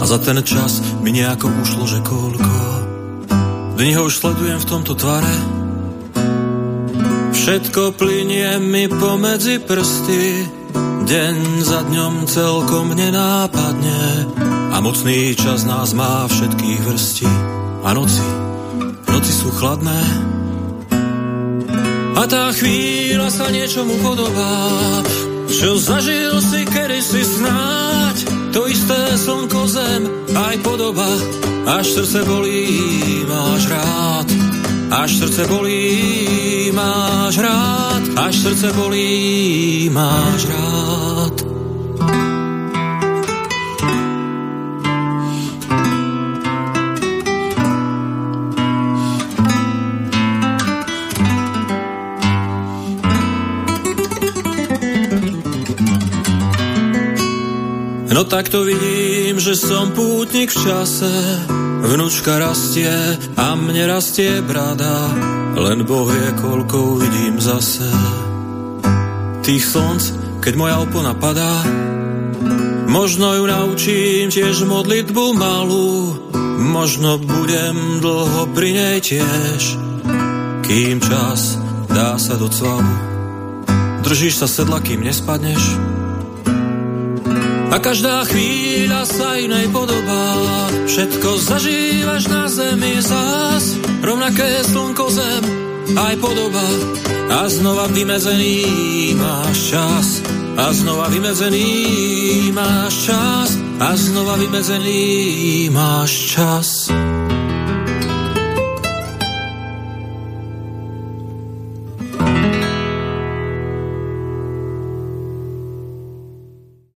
Speaker 1: A za ten čas mi nejako ušlo, že koľko. Dni ho už sledujem v tomto tvare, všetko plinie mi pomedzi prsty, deň za dňom celkom nenápadne. A mocný čas nás má všetkých vrsti a noci, noci sú chladné, a tá chvíľa sa niečomu podobá, čo zažil si kedysi snáď, to isté slnko zem, aj podoba, až srdce bolí, máš rád. Až srdce bolí, máš rád, až srdce bolí, máš rád. No tak to vidím, že som pútnik v čase, vnúčka rastie a mne rastie brada, len Boh je, koľko vidím zase. Tých slnc, keď moja opona padá, možno ju naučím tiež modlitbu malú, možno budem dlho pri nej tiež, kým čas dá sa do cvalu. Držíš sa sedla, kým nespadneš, a každá chvíľa sa inej podobá. Všetko zažívaš na zemi zás, rovnaké slnko zem, aj podoba. A znova vymedzený máš čas, a znova vymedzený máš čas, a znova vymedzený máš čas.